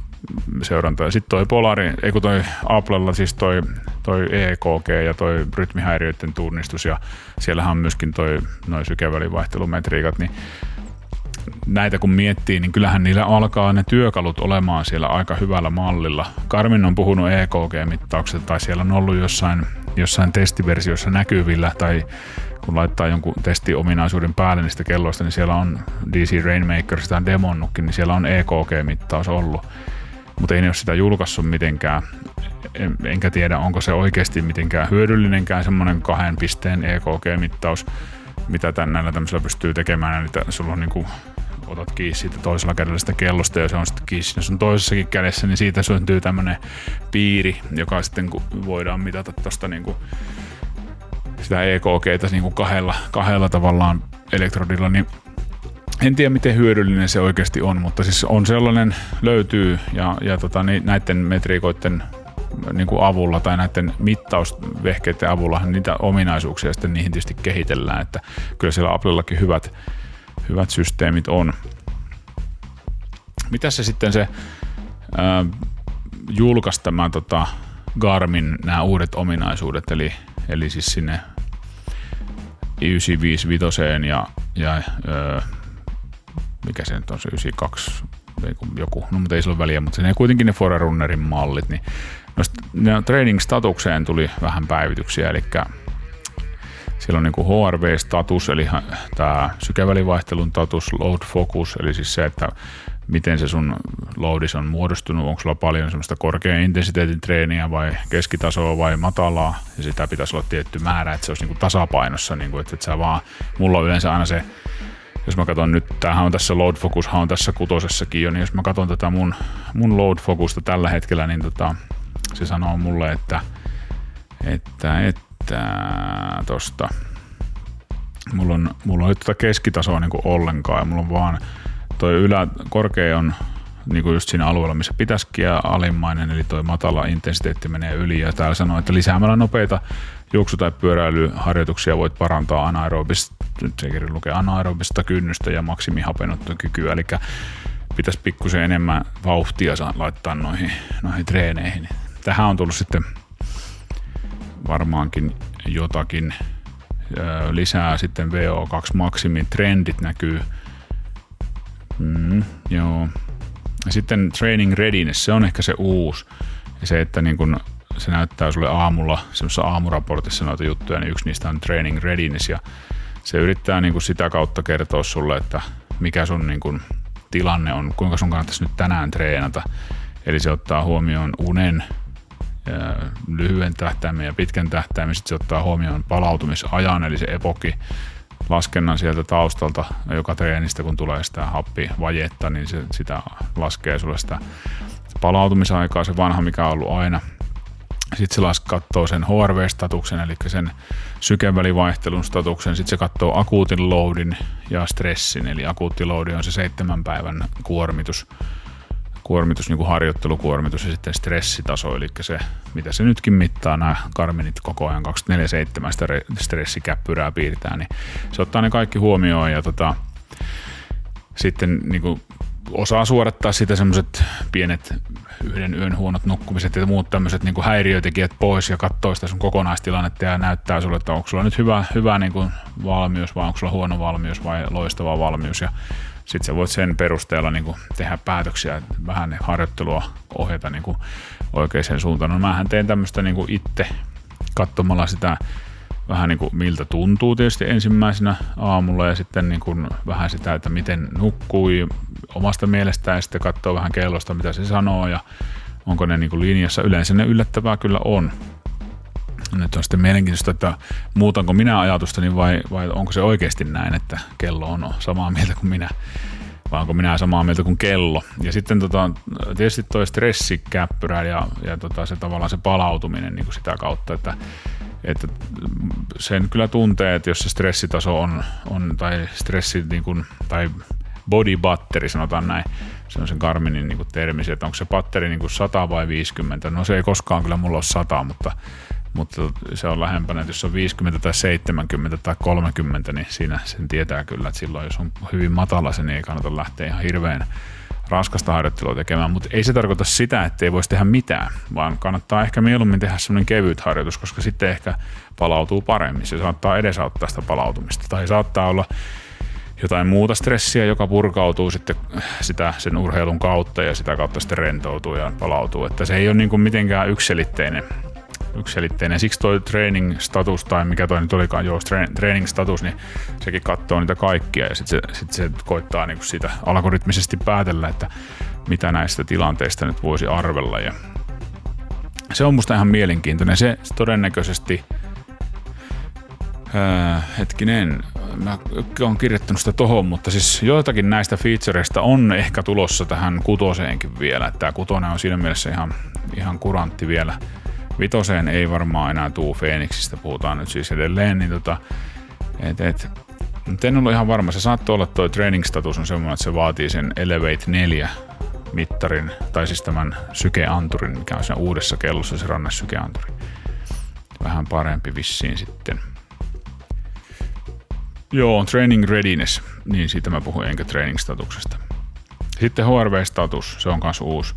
seuranta. Ja sitten toi Polari, ei kun toi Applella siis toi, toi EKG ja toi rytmihäiriöiden tunnistus ja siellähän on myöskin toi noin sykevälivaihtelumetriikat, niin näitä kun miettii, niin kyllähän niillä alkaa ne työkalut olemaan siellä aika hyvällä mallilla. Karmin on puhunut EKG-mittauksesta tai siellä on ollut jossain, jossain testiversiossa näkyvillä tai kun laittaa jonkun testiominaisuuden päälle niistä kelloista, niin siellä on DC Rainmaker sitä demonnutkin, niin siellä on EKG-mittaus ollut. Mutta ei ne ole sitä julkaissut mitenkään. enkä tiedä, onko se oikeasti mitenkään hyödyllinenkään semmoinen kahden pisteen EKG-mittaus, mitä tän näillä tämmöisellä pystyy tekemään. Eli sulla on niinku otat kiinni siitä toisella kädellä sitä kellosta ja se on sitten kiinni siinä sun toisessakin kädessä, niin siitä syntyy tämmöinen piiri, joka sitten voidaan mitata tuosta niinku sitä EKGtä niin kuin kahdella, kahdella tavallaan elektrodilla, niin en tiedä miten hyödyllinen se oikeasti on, mutta siis on sellainen, löytyy ja, ja tota, niin näiden metriikoiden niin kuin avulla tai näiden mittausvehkeiden avulla niitä ominaisuuksia sitten niihin tietysti kehitellään, että kyllä siellä Applellakin hyvät, hyvät systeemit on. Mitä se sitten se ää, julkaisi tämä tota, Garmin nämä uudet ominaisuudet, eli, eli siis sinne 955 ja, ja öö, mikä se nyt on se 92 joku, no mutta ei sillä ole väliä, mutta ne kuitenkin ne Forerunnerin mallit, niin no, training-statukseen tuli vähän päivityksiä, eli siellä on niin HRV-status, eli tämä sykevälivaihtelun status, load focus, eli siis se, että miten se sun loadis on muodostunut, onko sulla paljon semmoista korkean intensiteetin treeniä vai keskitasoa vai matalaa, ja sitä pitäisi olla tietty määrä, että se olisi niinku tasapainossa, niinku, että, että sä vaan, mulla on yleensä aina se, jos mä katson nyt, tämähän on tässä load focus, on tässä kutosessakin jo, niin jos mä katson tätä mun, mun load focusta tällä hetkellä, niin tota, se sanoo mulle, että, että, että tosta, mulla on, mulla on tätä keskitasoa niin ollenkaan ja mulla on vaan toi ylä, korkea on niin kuin just siinä alueella, missä pitäisikin ja alimmainen, eli toi matala intensiteetti menee yli. Ja täällä sanoo, että lisäämällä nopeita juoksu- tai pyöräilyharjoituksia voit parantaa anaerobista, sekin lukee anaerobista kynnystä ja maksimihapenottokykyä, eli pitäisi pikkusen enemmän vauhtia laittaa noihin, noihin treeneihin. Tähän on tullut sitten varmaankin jotakin lisää sitten VO2 maksimin trendit näkyy Mm, joo. Ja sitten training readiness, se on ehkä se uusi. Ja se, että niin kun se näyttää sulle aamulla, semmoisessa aamuraportissa noita juttuja, niin yksi niistä on training readiness. Ja se yrittää niin sitä kautta kertoa sulle, että mikä sun niin kun tilanne on, kuinka sun kannattaisi nyt tänään treenata. Eli se ottaa huomioon unen, lyhyen tähtäimen ja pitkän tähtäimen, sitten se ottaa huomioon palautumisajan, eli se epoki, laskennan sieltä taustalta joka treenistä, kun tulee sitä happivajetta, niin se, sitä laskee sulle sitä palautumisaikaa, se vanha, mikä on ollut aina. Sitten se las, katsoo sen HRV-statuksen, eli sen sykevälivaihtelun statuksen. Sitten se katsoo akuutin loadin ja stressin, eli akuutti loadi on se seitsemän päivän kuormitus kuormitus, niin kuin harjoittelukuormitus ja sitten stressitaso, eli se, mitä se nytkin mittaa, nämä karminit koko ajan 24-7 sitä stressikäppyrää piirtää, niin se ottaa ne kaikki huomioon ja tota, sitten niin kuin osaa suorattaa sitä semmoiset pienet yhden yön huonot nukkumiset ja muut tämmöiset niin häiriötekijät pois ja katsoo sitä sun kokonaistilannetta ja näyttää sulle, että onko sulla nyt hyvä, hyvä niin kuin valmius vai onko sulla huono valmius vai loistava valmius. Ja sitten sä voit sen perusteella niin kuin tehdä päätöksiä, vähän harjoittelua ohjata niin kuin oikeaan suuntaan. No mähän teen tämmöistä niin kuin itse katsomalla sitä vähän niin kuin miltä tuntuu tietysti ensimmäisenä aamulla ja sitten niin kuin vähän sitä, että miten nukkui omasta mielestään ja sitten katsoo vähän kellosta, mitä se sanoo ja onko ne niin kuin linjassa. Yleensä ne yllättävää kyllä on. Nyt on sitten mielenkiintoista, että muutanko minä ajatustani vai, vai onko se oikeasti näin, että kello on samaa mieltä kuin minä vai onko minä samaa mieltä kuin kello. Ja sitten tota, tietysti toi stressikäppyrä ja, ja tota, se tavallaan se palautuminen niin kuin sitä kautta, että, että sen kyllä tuntee, että jos se stressitaso on, on tai stressi niin kuin, tai body battery, sanotaan näin, se on sen Garminin niin kuin termi, että onko se batteri niin kuin 100 vai 50, no se ei koskaan kyllä mulla ole 100, mutta mutta se on lähempänä, että jos on 50 tai 70 tai 30, niin siinä sen tietää kyllä, että silloin jos on hyvin matala se, niin ei kannata lähteä ihan hirveän raskasta harjoittelua tekemään, mutta ei se tarkoita sitä, että ei voisi tehdä mitään, vaan kannattaa ehkä mieluummin tehdä semmoinen kevyt harjoitus, koska sitten ehkä palautuu paremmin. Se saattaa edesauttaa sitä palautumista. Tai saattaa olla jotain muuta stressiä, joka purkautuu sitten sitä, sen urheilun kautta ja sitä kautta sitten rentoutuu ja palautuu. Että se ei ole niin kuin mitenkään yksilitteinen yksiselitteinen. Siksi toi training status tai mikä toi nyt olikaan, joo, training status, niin sekin katsoo niitä kaikkia ja sitten se, sit se koittaa niinku sitä algoritmisesti päätellä, että mitä näistä tilanteista nyt voisi arvella. Ja se on musta ihan mielenkiintoinen. Se todennäköisesti, ää, hetkinen, mä oon kirjoittanut sitä tohon, mutta siis joitakin näistä featureista on ehkä tulossa tähän kutoseenkin vielä. Tämä kutonen on siinä mielessä ihan, ihan kurantti vielä Vitoseen ei varmaan enää tuu Phoenixistä, puhutaan nyt siis edelleen, niin tota, et, et, mutta en ollut ihan varma. Se saattoi olla tuo training status on semmoinen, että se vaatii sen Elevate 4 mittarin, tai siis tämän sykeanturin, mikä on siinä uudessa kellossa se rannesykeanturi. Vähän parempi vissiin sitten. Joo, training readiness, niin siitä mä puhuin, enkä training statuksesta. Sitten HRV-status, se on myös uusi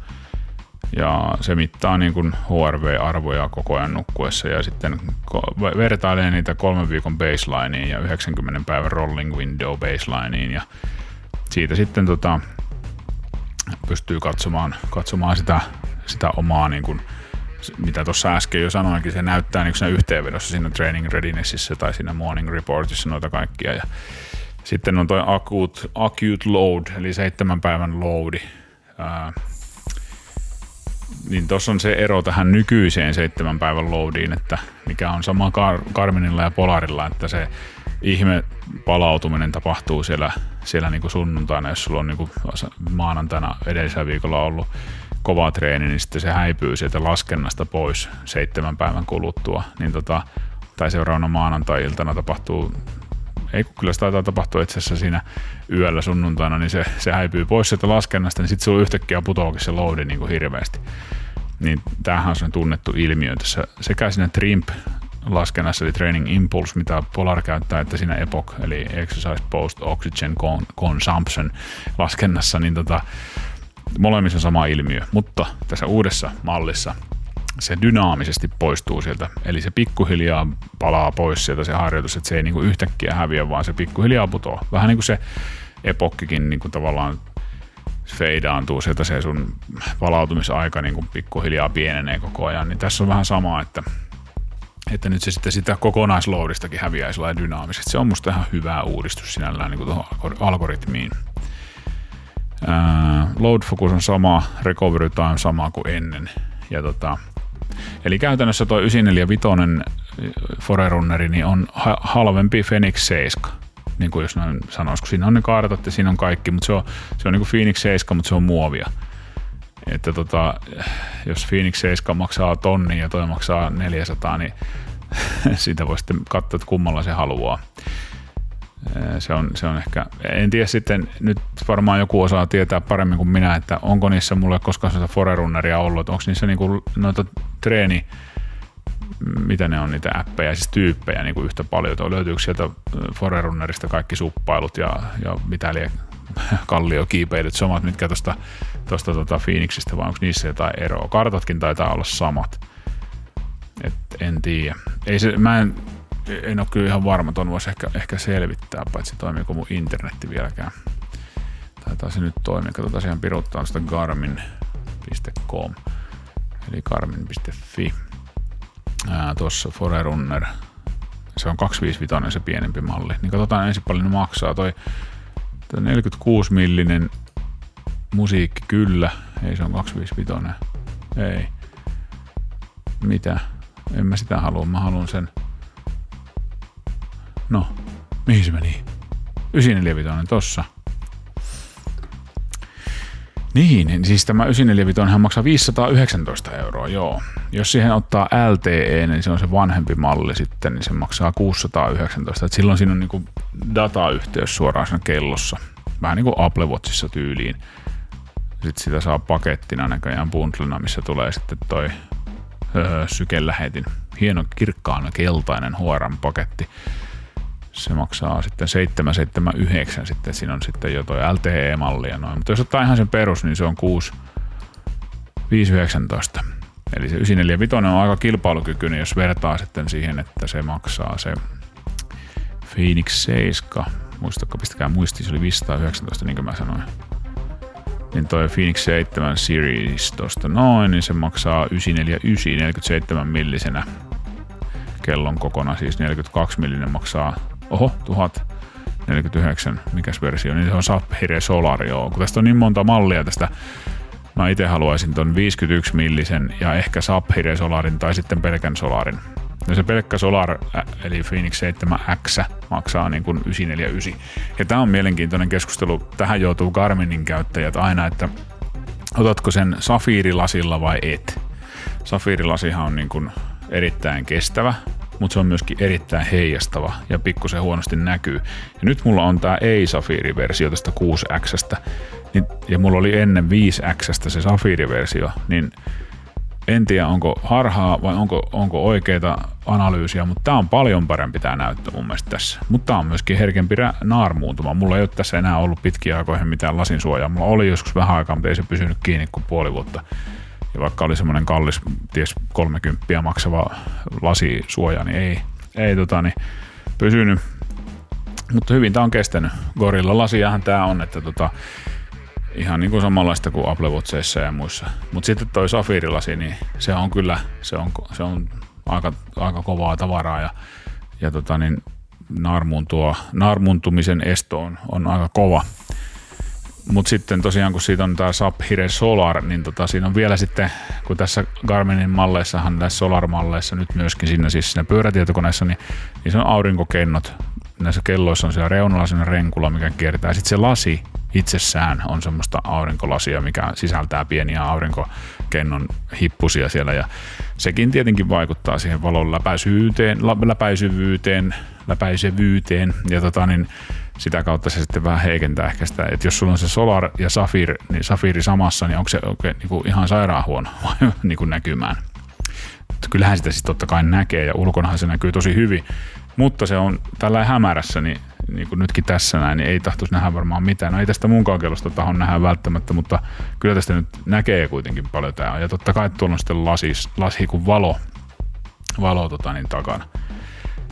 ja se mittaa niin kuin HRV-arvoja koko ajan nukkuessa ja sitten vertailee niitä kolmen viikon baselineen ja 90 päivän rolling window baselineen ja siitä sitten tota, pystyy katsomaan, katsomaan sitä, sitä omaa niin kuin, mitä tuossa äsken jo sanoinkin, se näyttää niin yhteenvedossa siinä training readinessissä tai siinä morning reportissa noita kaikkia ja sitten on toi acute, acute load, eli seitsemän päivän loadi, niin tuossa on se ero tähän nykyiseen seitsemän päivän loadiin, että mikä on sama Kar- Karminilla ja Polarilla, että se ihme palautuminen tapahtuu siellä, siellä niin kuin sunnuntaina, jos sulla on niin kuin maanantaina edellisellä viikolla ollut kova treeni, niin sitten se häipyy sieltä laskennasta pois seitsemän päivän kuluttua, niin tota, tai seuraavana maanantai-iltana tapahtuu ei kun kyllä se taitaa tapahtua itse asiassa siinä yöllä sunnuntaina, niin se, se häipyy pois sieltä laskennasta, niin sitten sulla yhtäkkiä putoakin se loadi niin kuin hirveästi. Niin tämähän on tunnettu ilmiö tässä sekä siinä TRIMP laskennassa, eli Training Impulse, mitä Polar käyttää, että siinä EPOC, eli Exercise Post Oxygen Consumption laskennassa, niin tota, molemmissa sama ilmiö, mutta tässä uudessa mallissa se dynaamisesti poistuu sieltä. Eli se pikkuhiljaa palaa pois sieltä se harjoitus, että se ei niinku yhtäkkiä häviä, vaan se pikkuhiljaa putoaa. Vähän niin kuin se epokkikin niinku tavallaan feidaantuu sieltä se sun palautumisaika niin kuin pikkuhiljaa pienenee koko ajan, niin tässä on vähän sama, että, että nyt se sitten sitä kokonaisloadistakin häviää sellainen dynaamisesti. Se on musta ihan hyvä uudistus sinällään niin tuohon algoritmiin. Ää, load focus on sama, recovery time sama kuin ennen. Ja tota, Eli käytännössä tuo 945 Forerunneri niin on halvempi Phoenix 7 niin kuin jos noin sanoisi, kun siinä on ne kartat ja siinä on kaikki, mutta se on, se on niin kuin Phoenix 7, mutta se on muovia. Että tota, jos Phoenix 7 maksaa tonni ja toi maksaa 400, niin *laughs* siitä voi sitten katsoa, että kummalla se haluaa. Se on, se on ehkä, en tiedä sitten, nyt varmaan joku osaa tietää paremmin kuin minä, että onko niissä mulle koskaan sellaista forerunneria ollut, onko niissä niinku noita treeni, mitä ne on niitä appeja, siis tyyppejä niin kuin yhtä paljon. Tuo löytyykö sieltä Forerunnerista kaikki suppailut ja, ja mitä liian *laughs* kalliokiipeilyt samat, mitkä tuosta tosta, tota Phoenixistä, vai onko niissä jotain eroa? Kartatkin taitaa olla samat. Et en tiedä. Ei se, mä en, en ole kyllä ihan varma, tuon voisi ehkä, ehkä selvittää, paitsi toimiiko mun internetti vieläkään. Taitaa se nyt toimia. Katsotaan ihan piruttaa sitä garmin.com eli garmin.fi tuossa Forerunner, se on 255 se pienempi malli, niin katsotaan ensin paljon ne maksaa. Toi, toi 46 millinen musiikki kyllä, ei se on 255, ei. Mitä? En mä sitä halua, mä haluan sen. No, mihin se meni? 945 tossa. Niin, niin siis tämä 945 hän maksaa 519 euroa, joo. Jos siihen ottaa LTE, niin se on se vanhempi malli sitten, niin se maksaa 619. Et silloin siinä on niinku datayhteys suoraan siinä kellossa. Vähän niin kuin Apple Watchissa tyyliin. Sitten sitä saa pakettina näköjään bundlena, missä tulee sitten toi öö, sykelähetin. Hieno kirkkaan keltainen HRM-paketti. Se maksaa sitten 779, sitten siinä on sitten jo toi LTE-malli ja noin. Mutta jos ottaa ihan sen perus, niin se on 6 519. Eli se 945 on aika kilpailukykyinen, jos vertaa sitten siihen, että se maksaa se Phoenix 7. Muistatko, pistäkää muistiin, se oli 519, niin kuin mä sanoin. Niin toi Phoenix 7 Series tosta noin, niin se maksaa 949 47 millisenä kellon kokona, siis 42 millinen maksaa, oho, 1049, mikäs versio, niin se on Sapphire Solar, joo. Kun tästä on niin monta mallia tästä, mä itse haluaisin ton 51 millisen ja ehkä Sapphire Solarin tai sitten pelkän Solarin. No se pelkkä Solar, eli Phoenix 7X, maksaa niin kuin 949. Ja tämä on mielenkiintoinen keskustelu. Tähän joutuu Garminin käyttäjät aina, että otatko sen safiirilasilla vai et. Safiirilasihan on niin kuin erittäin kestävä, mutta se on myöskin erittäin heijastava ja pikkusen huonosti näkyy. Ja nyt mulla on tämä ei-safiiriversio tästä 6X, niin, ja mulla oli ennen 5X se safiiriversio, niin en tiedä onko harhaa vai onko, onko oikeita analyysiä, mutta tämä on paljon parempi tämä näyttö mun mielestä tässä. Mutta tämä on myöskin herkempi naarmuuntuma. Mulla ei ole tässä enää ollut pitkiä aikoihin mitään lasin suojaa. Mulla oli joskus vähän aikaa, mutta ei se pysynyt kiinni kuin puoli vuotta. Ja vaikka oli semmoinen kallis, ties 30 maksava lasisuoja, niin ei, ei tota, niin pysynyt. Mutta hyvin tämä on kestänyt. Gorilla lasiahan tämä on, että tota, ihan niin kuin samanlaista kuin Apple Watcheissa ja muissa. Mutta sitten toi safiirilasi, niin se on kyllä, se on, se on aika, aika kovaa tavaraa ja, ja tota niin, naarmuntua, naarmuntumisen esto on, on aika kova. Mutta sitten tosiaan, kun siitä on tämä Sapphire Solar, niin tota, siinä on vielä sitten, kun tässä Garminin malleissahan, näissä Solar-malleissa nyt myöskin siinä, siis siinä pyörätietokoneessa, niin, niin se on aurinkokennot. Näissä kelloissa on siellä reunalla sellainen renkula, mikä kiertää. Sitten se lasi itsessään on semmoista aurinkolasia, mikä sisältää pieniä aurinkokennon hippusia siellä. Ja sekin tietenkin vaikuttaa siihen valon läpäisyyteen, läpäisyvyyteen, läpäisevyyteen. Ja tota, niin sitä kautta se sitten vähän heikentää ehkä sitä, että jos sulla on se Solar ja Safir, niin Safiri samassa, niin onko se okay, niin kuin ihan sairaan huono *laughs* niin kuin näkymään. Kyllähän sitä sitten totta kai näkee ja ulkonahan se näkyy tosi hyvin, mutta se on tällä hämärässä, niin, niin kuin nytkin tässä näin, niin ei tahtoisi nähdä varmaan mitään. No ei tästä mun kellosta tahon nähdä välttämättä, mutta kyllä tästä nyt näkee kuitenkin paljon tämä. Ja totta kai tuolla on sitten lasi, lasi kuin valo, valo tota, niin takana.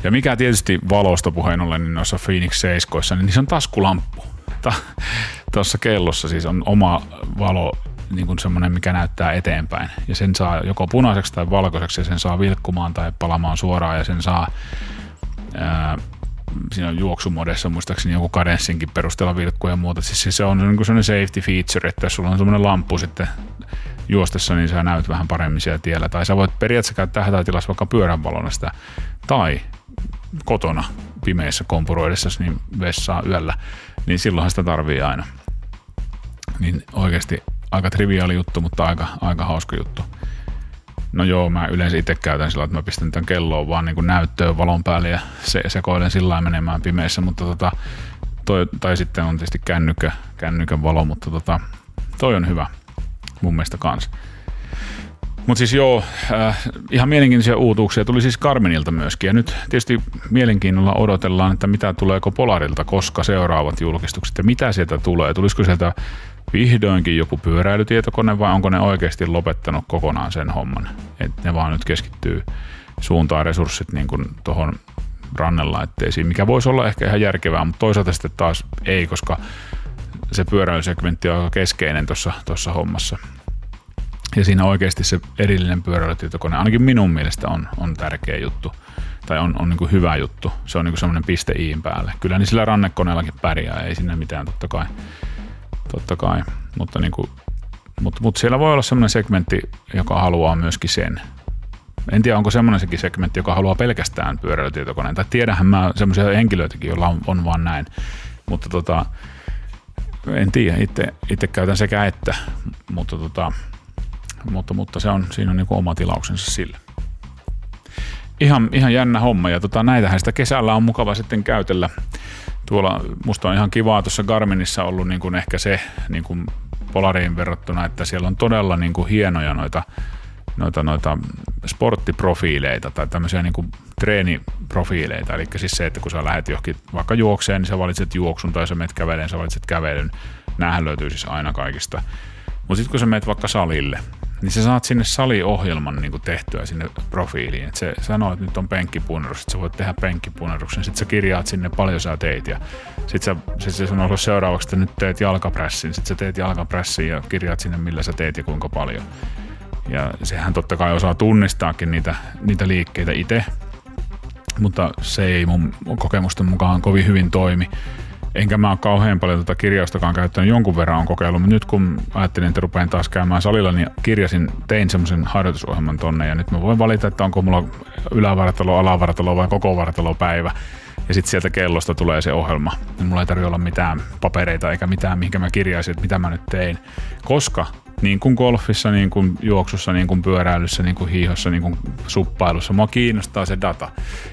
Ja mikä tietysti valosta puheen ollen, niin noissa Phoenix 7, niin se on taskulamppu. Tuossa kellossa siis on oma valo, niin kuin semmoinen, mikä näyttää eteenpäin. Ja sen saa joko punaiseksi tai valkoiseksi ja sen saa vilkkumaan tai palamaan suoraan ja sen saa ää, siinä on juoksumodessa muistaakseni joku kadenssinkin perusteella vilkkuja ja muuta. Siis se on niin sellainen safety feature, että jos sulla on semmoinen lamppu sitten juostessa, niin sä näyt vähän paremmin siellä tiellä. Tai sä voit periaatteessa käyttää hätätilassa vaikka pyöränvalona sitä. Tai kotona pimeässä kompuroidessa niin vessaa yöllä, niin silloinhan sitä tarvii aina. Niin oikeasti aika triviaali juttu, mutta aika, aika hauska juttu. No joo, mä yleensä itse käytän sillä, että mä pistän tämän kelloon vaan niin kuin näyttöön valon päälle ja se, sekoilen sillä menemään pimeässä, mutta tota, toi, tai sitten on tietysti kännykkä, kännykän valo, mutta tota, toi on hyvä mun mielestä kanssa. Mutta siis joo, äh, ihan mielenkiintoisia uutuuksia tuli siis Carmenilta myöskin. Ja nyt tietysti mielenkiinnolla odotellaan, että mitä tuleeko Polarilta, koska seuraavat julkistukset ja mitä sieltä tulee. Tulisiko sieltä vihdoinkin joku pyöräilytietokone vai onko ne oikeasti lopettanut kokonaan sen homman? Että ne vaan nyt keskittyy suuntaan resurssit niin tuohon rannelaitteisiin, mikä voisi olla ehkä ihan järkevää, mutta toisaalta sitten taas ei, koska se pyöräilysegmentti on aika keskeinen tuossa hommassa. Ja siinä oikeasti se erillinen pyöräilytietokone, ainakin minun mielestä on, on tärkeä juttu, tai on, on niin hyvä juttu. Se on niin semmoinen piste iin päälle. Kyllä niin sillä rannekoneellakin pärjää, ei sinne mitään totta kai. Totta kai. Mutta, niin kuin, mutta, mutta siellä voi olla semmoinen segmentti, joka haluaa myöskin sen. En tiedä, onko semmoinen sekin segmentti, joka haluaa pelkästään pyöräilytietokoneen. Tai tiedähän mä semmoisia henkilöitäkin, joilla on, on vaan näin. Mutta tota, en tiedä, itse, itse käytän sekä että, mutta, tota, mutta, mutta se on, siinä on niin oma tilauksensa sille. Ihan, ihan jännä homma ja tota, näitähän sitä kesällä on mukava sitten käytellä. Tuolla musta on ihan kivaa tuossa Garminissa ollut niin kuin ehkä se niin kuin Polariin verrattuna, että siellä on todella niin kuin hienoja noita, noita, noita sporttiprofiileita tai tämmöisiä niin kuin treeniprofiileita. Eli siis se, että kun sä lähdet johonkin vaikka juokseen, niin sä valitset juoksun tai sä menet käveleen, sä valitset kävelyn. Nämähän löytyy siis aina kaikista. Mutta sitten kun sä menet vaikka salille, niin sä saat sinne saliohjelman niin kuin tehtyä sinne profiiliin. Et se sanoo, että nyt on penkkipunnerus, että sä voit tehdä penkkipunneruksen. Sitten sä kirjaat sinne paljon sä teit ja sitten sä, sit se sanoo seuraavaksi, että nyt teet jalkapressin. Sitten sä teet jalkapressin ja kirjaat sinne millä sä teet ja kuinka paljon. Ja sehän totta kai osaa tunnistaakin niitä, niitä liikkeitä itse, mutta se ei mun kokemusten mukaan kovin hyvin toimi. Enkä mä ole kauhean paljon tuota kirjaustakaan käyttänyt, jonkun verran on kokeillut, mutta nyt kun ajattelin, että rupean taas käymään salilla, niin kirjasin, tein semmoisen harjoitusohjelman tonne ja nyt mä voin valita, että onko mulla ylävartalo, alavartalo vai koko vartalo päivä. Ja sitten sieltä kellosta tulee se ohjelma. Mulla ei tarvitse olla mitään papereita eikä mitään, mihinkä mä kirjaisin, että mitä mä nyt tein. Koska niin kuin golfissa, niin kuin juoksussa, niin kuin pyöräilyssä, niin kuin hiihossa, niin kuin suppailussa. Mua kiinnostaa se data.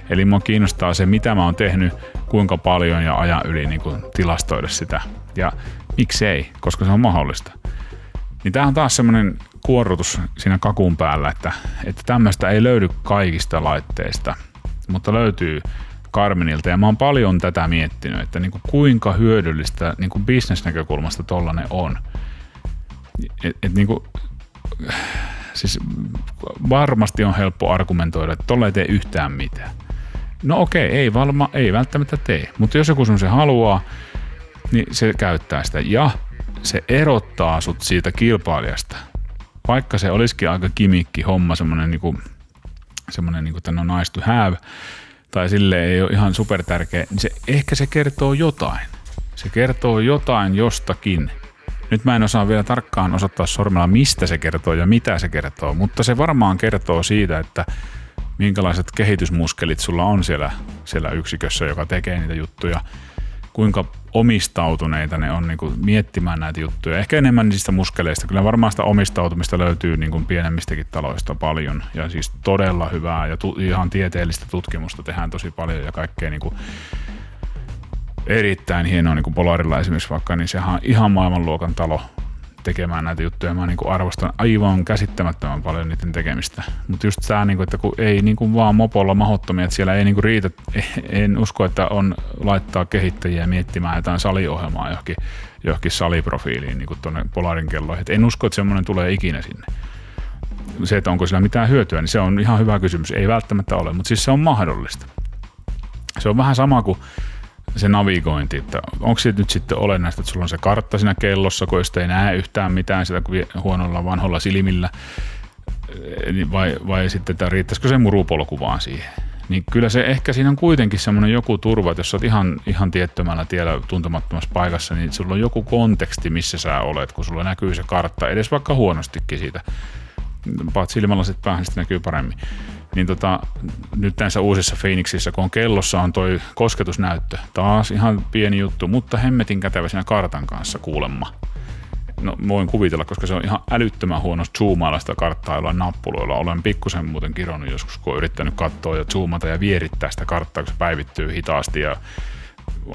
Eli mua kiinnostaa se, mitä mä oon tehnyt, kuinka paljon ja ajan yli niin kuin tilastoida sitä. Ja miksei, koska se on mahdollista. Niin tämä on taas semmoinen kuorrutus siinä kakun päällä, että, että tämmöistä ei löydy kaikista laitteista, mutta löytyy Karminilta. Ja mä oon paljon tätä miettinyt, että niin kuin kuinka hyödyllistä niin kuin bisnesnäkökulmasta tollanen on – et, et niinku, siis varmasti on helppo argumentoida, että tolle ei tee yhtään mitään. No okei, ei, valma, ei välttämättä tee, mutta jos joku se haluaa, niin se käyttää sitä ja se erottaa sut siitä kilpailijasta. Vaikka se olisikin aika kimikki homma, semmoinen niinku, semmoinen niinku, että on nice to have, tai sille ei ole ihan super tärkeä, niin se, ehkä se kertoo jotain. Se kertoo jotain jostakin – nyt mä en osaa vielä tarkkaan osoittaa sormella, mistä se kertoo ja mitä se kertoo, mutta se varmaan kertoo siitä, että minkälaiset kehitysmuskelit sulla on siellä, siellä yksikössä, joka tekee niitä juttuja, kuinka omistautuneita ne on niin kuin miettimään näitä juttuja. Ehkä enemmän niistä muskeleista. Kyllä varmaan sitä omistautumista löytyy niin kuin pienemmistäkin taloista paljon ja siis todella hyvää ja tu- ihan tieteellistä tutkimusta tehdään tosi paljon ja kaikkea niin kuin erittäin hienoa niin kuin Polarilla esimerkiksi vaikka, niin sehän on ihan maailmanluokan talo tekemään näitä juttuja. Mä niin kuin arvostan aivan käsittämättömän paljon niiden tekemistä. Mutta just tämä, niin kuin, että kun ei niin kuin vaan mopolla mahottomia, että siellä ei niin kuin riitä, en usko, että on laittaa kehittäjiä miettimään jotain saliohjelmaa johonkin, johonkin saliprofiiliin niin tuonne Polarin kelloihin. Et en usko, että semmoinen tulee ikinä sinne. Se, että onko sillä mitään hyötyä, niin se on ihan hyvä kysymys. Ei välttämättä ole, mutta siis se on mahdollista. Se on vähän sama kuin se navigointi, että onko se nyt sitten olennaista, että sulla on se kartta siinä kellossa, kun ei näe yhtään mitään sitä huonolla vanholla silmillä, eh, vai, vai sitten, että riittäisikö se murupolku vaan siihen. Niin kyllä se ehkä siinä on kuitenkin semmoinen joku turva, että jos sä oot ihan, ihan tiettömällä tiellä tuntemattomassa paikassa, niin sulla on joku konteksti, missä sä olet, kun sulla näkyy se kartta, edes vaikka huonostikin siitä. Paat silmälasit päähän, sitten näkyy paremmin niin tota, nyt näissä uusissa Phoenixissa, kun on kellossa on toi kosketusnäyttö, taas ihan pieni juttu, mutta hemmetin kätevä siinä kartan kanssa kuulemma. No voin kuvitella, koska se on ihan älyttömän huono zoomailla sitä karttaa jollain nappuloilla. Olen pikkusen muuten kironnut joskus, kun olen yrittänyt katsoa ja zoomata ja vierittää sitä karttaa, kun se päivittyy hitaasti ja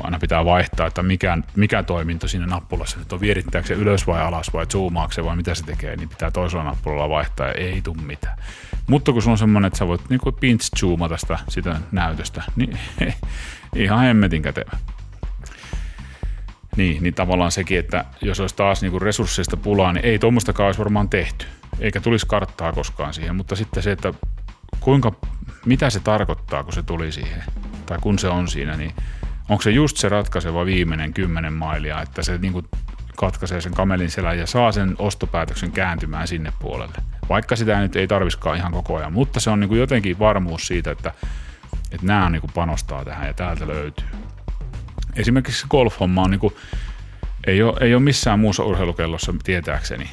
aina pitää vaihtaa, että mikä, mikä toiminto siinä nappulassa nyt on, vierittääkö se ylös vai alas vai zoomaako se vai mitä se tekee, niin pitää toisella nappulalla vaihtaa ja ei tule mitään. Mutta kun se on semmoinen, että sä voit niinku pinch zoomata sitä, sitä näytöstä, niin *laughs* ihan hemmetin kätevä. Niin, niin tavallaan sekin, että jos olisi taas niinku resursseista pulaa, niin ei tuommoistakaan olisi varmaan tehty. Eikä tulisi karttaa koskaan siihen, mutta sitten se, että kuinka, mitä se tarkoittaa, kun se tuli siihen, tai kun se on siinä, niin onko se just se ratkaiseva viimeinen kymmenen mailia, että se niinku katkaisee sen kamelin selän ja saa sen ostopäätöksen kääntymään sinne puolelle. Vaikka sitä nyt ei tarviskaan ihan koko ajan, mutta se on niin kuin jotenkin varmuus siitä, että, että nämä on niin kuin panostaa tähän ja täältä löytyy. Esimerkiksi golf-homma on niin kuin, ei, ole, ei ole missään muussa urheilukellossa tietääkseni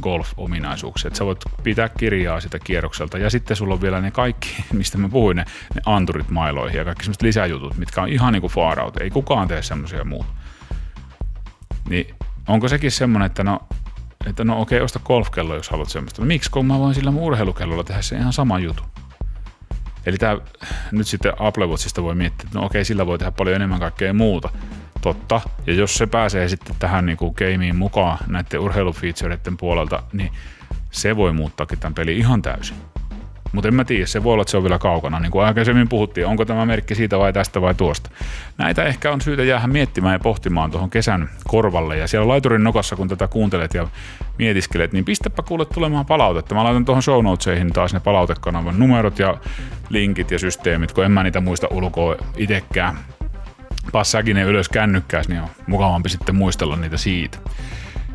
golf-ominaisuuksia. Sä voit pitää kirjaa sitä kierrokselta ja sitten sulla on vielä ne kaikki, *laughs* mistä mä puhuin, ne, ne anturit mailoihin ja kaikki semmoiset lisäjutut, mitkä on ihan niin kuin far out. Ei kukaan tee semmoisia muuta. Niin onko sekin semmoinen, että no, että no okei, osta golfkello, jos haluat semmoista. No miksi, kun mä voin sillä urheilukellolla tehdä se ihan sama juttu. Eli tämä, nyt sitten Apple Watchista voi miettiä, että no okei, sillä voi tehdä paljon enemmän kaikkea muuta. Totta. Ja jos se pääsee sitten tähän niin kuin gameen mukaan näiden urheilufeatureiden puolelta, niin se voi muuttaakin tämän pelin ihan täysin. Mutta en mä tiedä, se voi olla, että se on vielä kaukana. Niin kuin aikaisemmin puhuttiin, onko tämä merkki siitä vai tästä vai tuosta. Näitä ehkä on syytä jäädä miettimään ja pohtimaan tuohon kesän korvalle. Ja siellä laiturin nokassa, kun tätä kuuntelet ja mietiskelet, niin pistäpä kuule tulemaan palautetta. Mä laitan tuohon show notesihin taas ne palautekanavan numerot ja linkit ja systeemit, kun en mä niitä muista ulkoa itekään. Ne ylös kännykkääs, niin on mukavampi sitten muistella niitä siitä.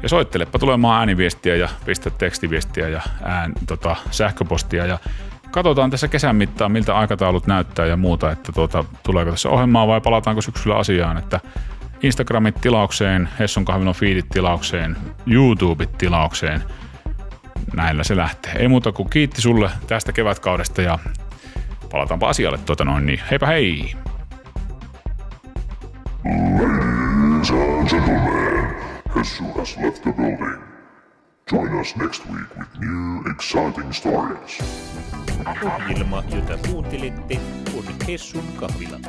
Ja soittelepa tulemaan ääniviestiä ja pistä tekstiviestiä ja ään, tota, sähköpostia ja katsotaan tässä kesän mittaan, miltä aikataulut näyttää ja muuta, että tuota, tuleeko tässä ohjelmaa vai palataanko syksyllä asiaan, että Instagramit tilaukseen, Hessun kahvilon feedit tilaukseen, YouTubeit tilaukseen. Näillä se lähtee. Ei muuta kuin kiitti sulle tästä kevätkaudesta ja palataanpa asialle tuota noin niin. Heipä hei! Ladies and gentlemen, Hessu has left the building. Join us next week with new exciting stories. Ohjelma, jota kuuntelitte, on Hessun kahvila.